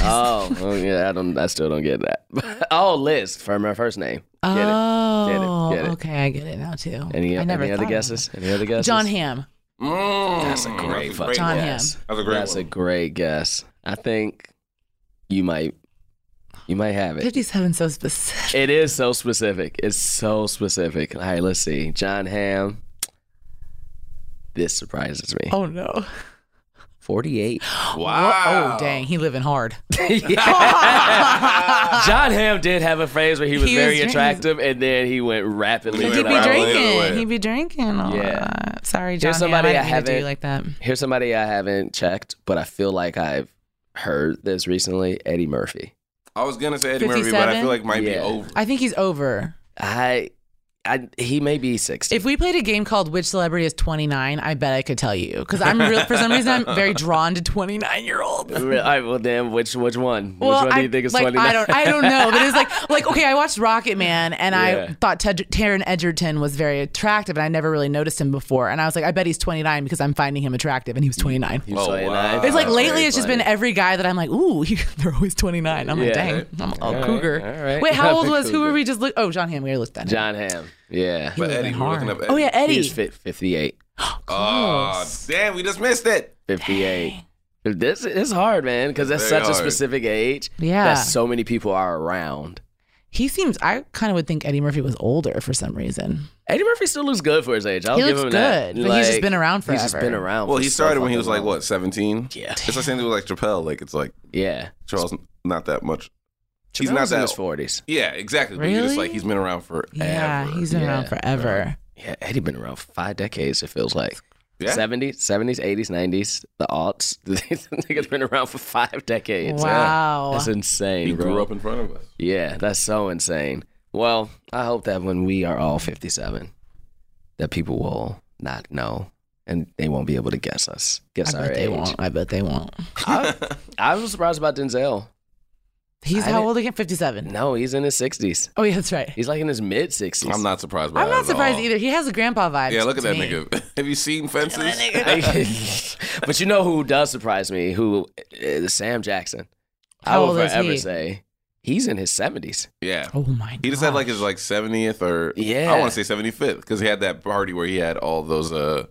Oh, oh, yeah, I don't. I still don't get that. oh, Liz from her first name. Get it. Oh, Get it. okay, I get it now too. Any, I never any other guesses? Any other guesses? John Hamm. Mm, That's a great that's fucking John guess. That's a great That's a great guess. I think you might, you might have it. 57 so specific. It is so specific. It's so specific. All right, let's see. John Hamm. this surprises me. Oh no. 48. Wow. Oh dang, he living hard. John Hamm did have a phase where he was He was very drinking. attractive, and then he went rapidly. He He'd be right drinking. He'd be drinking. All Yeah. that. Sorry, John. Here's somebody Hamm, I I didn't mean to do you haven't- like that. Here's somebody I haven't checked, but I feel like I've heard this recently. Eddie Murphy. I was gonna say Eddie Murphy, but I 57? feel like might be Yeah. over. I think he's over. I, I he may be 60. If we played a game called Which Celebrity is 29, I bet I could tell you. Because I'm real, for some reason I'm very drawn to 29 year olds. All right, well then, which which one? Well, which one do I, you think is like, 29? I don't, I don't know, but it's like, like okay, I watched Rocketman, and Yeah. I thought Ted, Taron Egerton was very attractive, and I never really noticed him before, and I was like, I bet he's 29 because I'm finding him attractive, and he was 29. He was Oh, 29. wow. It's like That's lately, very it's just been every guy that I'm like, ooh, he, they're always 29. I'm like, Yeah. dang, I'm a All right, cougar. all right. Wait, how old was who were we just look? Oh, John Hamm. We already looked at him. John Hamm. Yeah. But living Eddie, hard. up Oh yeah, Eddie. He's fit 58. Oh, damn, we just missed it. 58. This is hard, man, because that's Very such a specific age Yeah. that so many people are around. He seems. I kind of would think Eddie Murphy was older for some reason. Eddie Murphy still looks good for his age. I'll He give looks him that. good, but he's just been around He's just forever. been around. Well, for he started when he was fucking like what, seventeen? Yeah. It's the same thing with like Chappelle. Like it's like Yeah. Charles, not that much. He's Chappelle's not in his forties. Yeah, exactly. But you're just Really? like he's been around forever. Yeah, he's been around Yeah. forever. Uh-huh. Yeah, Eddie's been around for five decades. It feels like. Yeah. 70s, 70s, 80s, 90s, the aughts. This nigga's been around for five decades. Wow. That's insane, He bro. grew up in front of us. Yeah, that's so insane. Well, I hope that when we are all 57, that people will not know and they won't be able to guess us. I Guess our bet they age. won't. I bet they won't. I, I was surprised about Denzel. He's I how didn't- old again? 57. No, he's in his 60s. Oh yeah, that's right. He's like in his mid 60s. I'm not surprised by that. I'm that not at surprised all. either. He has a grandpa vibe. Yeah, look at to that me. nigga. Have you seen Fences? but you know who does surprise me? Who is Sam Jackson? I How will old is forever he? say he's in his 70s. Yeah. Oh my god. He just had like his like 70th or Yeah. I want to say 75th because he had that party where he had all those uh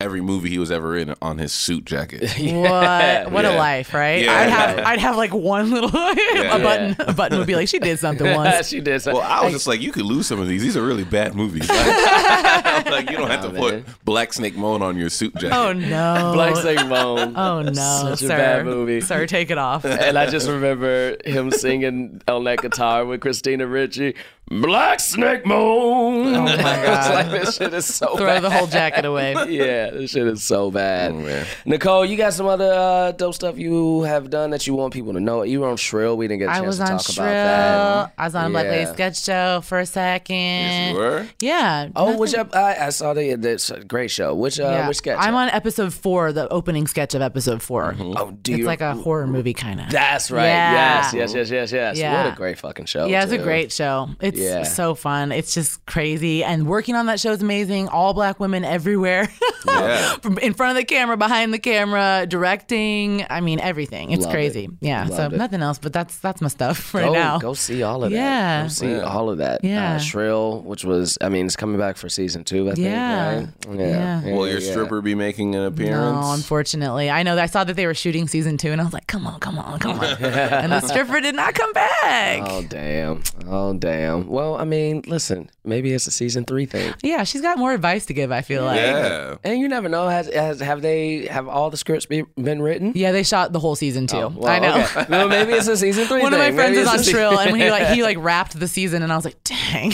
every movie he was ever in on his suit jacket. What what a Yeah. life, right? Yeah. I'd have I'd have like one little a button. A button would be like she did something once. she did. Something. Well, I was just like, you could lose some of these. These are really bad movies. Like, like, you don't have to Nah, put man. Black Snake Moan on your suit jacket. Oh no. Black Snake Moan. Oh no, Such a bad movie. Sir, take it off. And I just remember him singing on that guitar with Christina Ricci, Black Snake Moan. Oh my God. like this shit is so Throw bad. the whole jacket away. yeah, this shit is so bad. Oh. Niccole, you got some other uh, dope stuff you have done that you want people to know. You were on Shrill. We didn't get a I chance was to on talk Shrill. about that. I was on a Black Lady Yeah. Sketch Show for a second. Yes, you were. Yeah. Oh, nothing- which ep- I, I saw the this great show. Which uh, yeah. which sketch? I'm on episode four, the opening sketch of episode 4 Oh, do It's like a horror movie kind of. That's right. Yeah. Yes, yes, yes, yes, yes. Yeah. What a great fucking show. Yeah, it's a great show. It's Yeah. so fun. It's just crazy. And working on that show is amazing. All black women everywhere. Yeah. From in front of the camera, behind the camera, directing. I mean, everything. It's Loved crazy. it. Yeah. so it. nothing else, but that's that's my stuff right go, now. Go see all of that. Yeah. Go see all of that. Yeah. Uh, Shrill, which was, I mean, it's coming back for season two, I think. Yeah. Right? Yeah. Will your yeah. stripper be making an appearance? No, unfortunately. I know. I saw that they were shooting season two, and I was like, "Come on, come on, come on!" and the stripper did not come back. Oh, damn. Oh, damn. Well, I mean, listen, maybe it's a season three thing. Yeah, she's got more advice to give. I feel like. Yeah. And you never know. Has, has have they have all the scripts be, been written? Yeah, they shot the whole season too. Oh, well, I know. okay. Well, maybe it's a season three. One of my friends Maybe is on a se- Shrill, and when he like he like wrapped the season, and I was like, "Dang."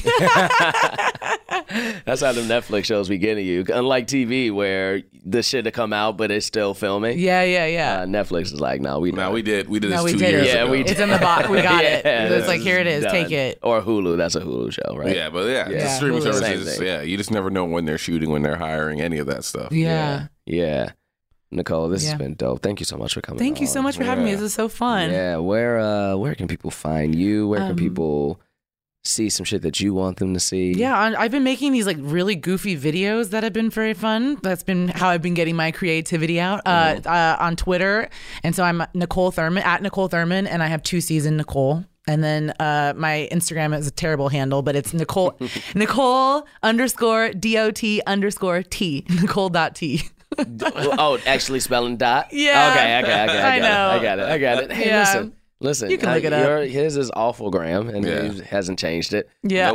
That's how the Netflix shows be getting you. Unlike TV, where the shit to come out, but it's still filming. yeah, yeah, yeah. Uh, Netflix is like, no, we No, we did. We did No, this we two did years it. Yeah, ago. we it's in the box. We got it. It's like here it is. done. Take it. Or Hulu. That's a Hulu show, right? Yeah, but yeah, the Yeah, streaming Hulu. Services. Yeah, you just never know when they're shooting, when they're hiring, any of that stuff. Yeah. Yeah. Niccole, this Yeah. has been dope. Thank you so much for coming. Thank you so much for having me. This is so fun. Yeah, where uh where can people find you? Where can Um, people see some shit that you want them to see? Yeah, I- I've been making these like really goofy videos that have been very fun. That's been how I've been getting my creativity out uh, uh, on Twitter. And so I'm Niccole Thurman at Niccole Thurman, and I have two season Nicole. And then uh, my Instagram is a terrible handle, but it's Niccole Niccole underscore dot underscore t Niccole dot t. oh, actually spelling dot. Yeah. Okay, okay, okay. I, I got know. It. I got it. I got it. Hey, Yeah. listen. Listen, You can uh, look it up. your- His is awful, Graham, and Yeah. he hasn't changed it. Yeah.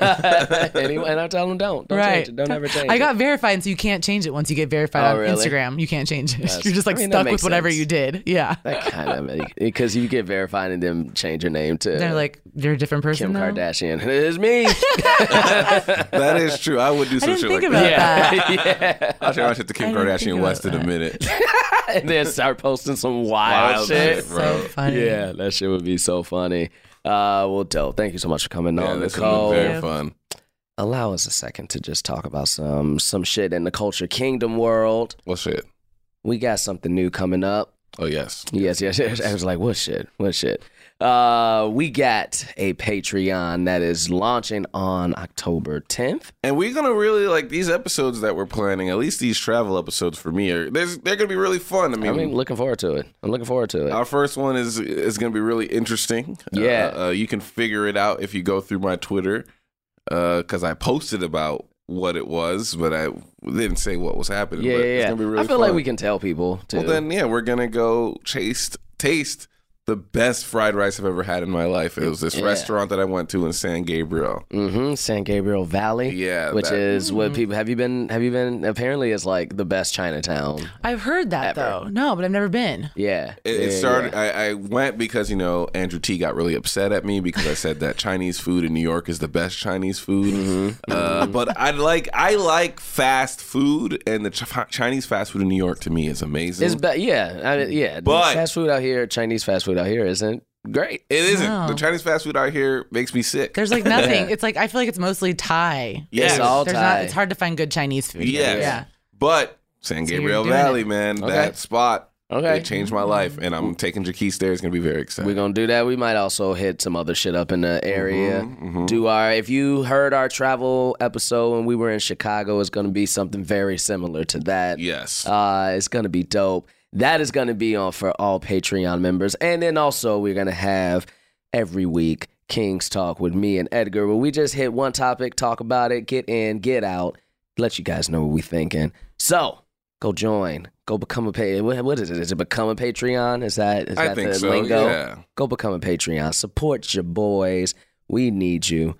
Uh, anyway, and I tell him don't, don't right. change it, don't ever change I it. got verified, and so you can't change it once you get verified Oh, on really? Instagram. You can't change it. Yes. You're just like I mean, stuck makes with whatever sense. you did. Yeah. that kind of because you get verified and then change your name to They're like, you're a different person. Kim now? Kardashian. It's me. that is true. I would do I some didn't shit think like about that. that. yeah, I'll try to shit to Kim I didn't think Kardashian West in a minute. and then start posting some wild, Wild shit. shit, So funny. Yeah, that shit would be so funny. Uh, well, dope. Thank you so much for coming Yeah, on, Niccole. been very fun. Allow us a second to just talk about some some shit in the culture kingdom world. Well, shit. We got something new coming up. Oh yes. Yes, yes, yes. I was like, what shit? What shit? Uh, we got a Patreon that is launching on October 10th. And we're gonna really like these episodes that we're planning. At least these travel episodes for me are there's, they're gonna be really fun. I mean, I mean, looking forward to it. I'm looking forward to it. our first one is is gonna be really interesting. Yeah. uh, uh, you can figure it out if you go through my Twitter because I posted about what it was, but I didn't say what was happening. yeah, but yeah, It's yeah. gonna be really I feel like we can tell people too. Well, then, yeah, we're gonna go chase taste the best fried rice I've ever had in my life. It was this Yeah. restaurant that I went to in San Gabriel. hmm San Gabriel Valley. Yeah, which that- is what people have you been? Have you been? Apparently, it's like the best Chinatown. I've heard that Ever. though. No, but I've never been. Yeah, It, yeah, it started. yeah. I, I went because you know Andrew T got really upset at me because I said that Chinese food in New York is the best Chinese food. Mm-hmm. Uh, but I like I like fast food, and the Ch- Chinese fast food in New York to me is amazing. It's be- yeah, I yeah. But- fast food out here, Chinese fast food out here, isn't great. it isn't. No. The Chinese fast food out here makes me sick. There's like nothing. It's like I feel like it's mostly Thai. Yes. It's all There's Thai. not. It's hard to find good Chinese food. here. Yes. Yeah. But San So Gabriel doing Valley, it. man, Okay. that spot, Okay. it changed my life, and I'm taking Jaquise there. It's gonna be very exciting. We're gonna do that. We might also hit some other shit up in the area. Mm-hmm, Do our if you heard our travel episode when we were in Chicago, it's gonna be something very similar to that. yes, Uh, it's gonna be dope. That is gonna be on for all Patreon members, and then also we're gonna have every week King's Talk with me and Edgar, where we just hit one topic, talk about it, get in, get out, let you guys know what we thinking. So go join, go become a pay. What, is it? Is it become a Patreon? Is that is I that the so. lingo? Yeah. Go become a Patreon. Support your boys. We need you.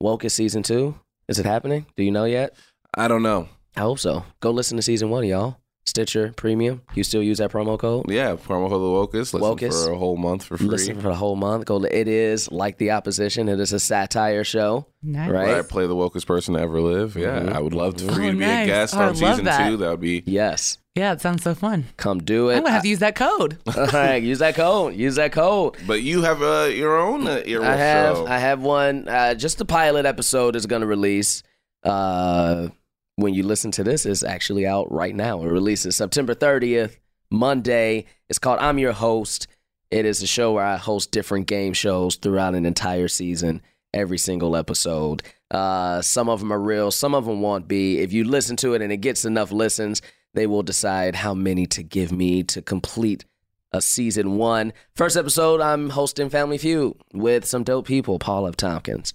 Woke is season two. Is it happening? Do you know yet? I don't know. I hope so. Go listen to season one, y'all. Stitcher Premium. You still use that promo code? Yeah, promo code the Wokest. Listen Wokest. for a whole month for free. Listen for the whole month. Go. To, It is like the opposition. It is a satire show, Nice. right? Right, play the wokest person to ever live. Yeah, Mhm. I would love to for you Oh, to be a guest Oh, I on love season that. two. That would be Yes. Yeah, it sounds so fun. Come do it. I'm gonna have to use that code. All right, use that code. Use that code. But you have uh, your own uh, earwolf I have show. I have one. Uh, just the pilot episode is going to release. Uh, when you listen to this, is actually out right now. It releases September 30th, Monday. It's called I'm Your Host. It is a show where I host different game shows throughout an entire season, every single episode. Uh, some of them are real, some of them won't be. If you listen to it and it gets enough listens, they will decide how many to give me to complete a season one. First episode, I'm hosting Family Feud with some dope people Paul F. Tompkins,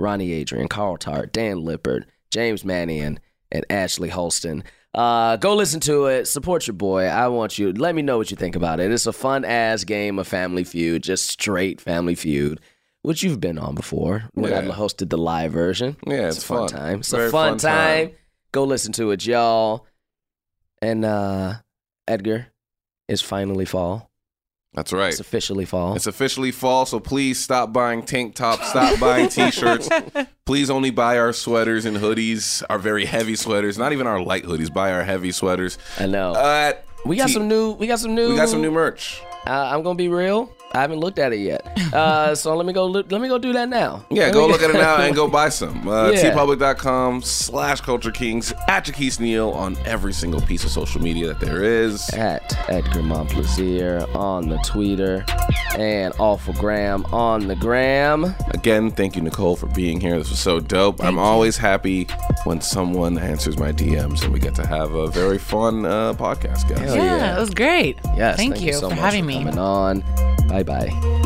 Ronnie Adrian, Carl Tart, Dan Lippert, James Mannion, and Ashley Holston. Uh, go listen to it. Support your boy. I want you. Let me know what you think about it. It's a fun ass game of Family Feud, just straight Family Feud, which you've been on before when I hosted the live version. Yeah, it's, it's a fun, fun. time. It's Very a fun, fun time. time. Go listen to it, y'all. And uh, Edgar, it's finally fall. That's right. It's officially fall. It's officially fall, so please stop buying tank tops, stop buying t-shirts. Please only buy our sweaters and hoodies, our very heavy sweaters, not even our light hoodies. Buy our heavy sweaters. I know. Uh, we got T- some new. We got some new. we got some new merch. Uh, I'm gonna be real. I haven't looked at it yet. Uh, so let me go. Look, let me go do that now. Yeah, Let go me look at it now and go buy some. Uh, Yeah. teepublic.com slash culture kings at Jaquise Neal on every single piece of social media that there is. at Edgar Momplaisir on the Twitter and Awful Graham on the gram. Again, thank you, Niccole, for being here. This was so dope. I'm always happy when someone answers my DMs and we get to have a very fun uh, podcast, guys. Yeah, yeah. it was great. Yes, Thank, you, so for much having for me. coming on. Bye bye.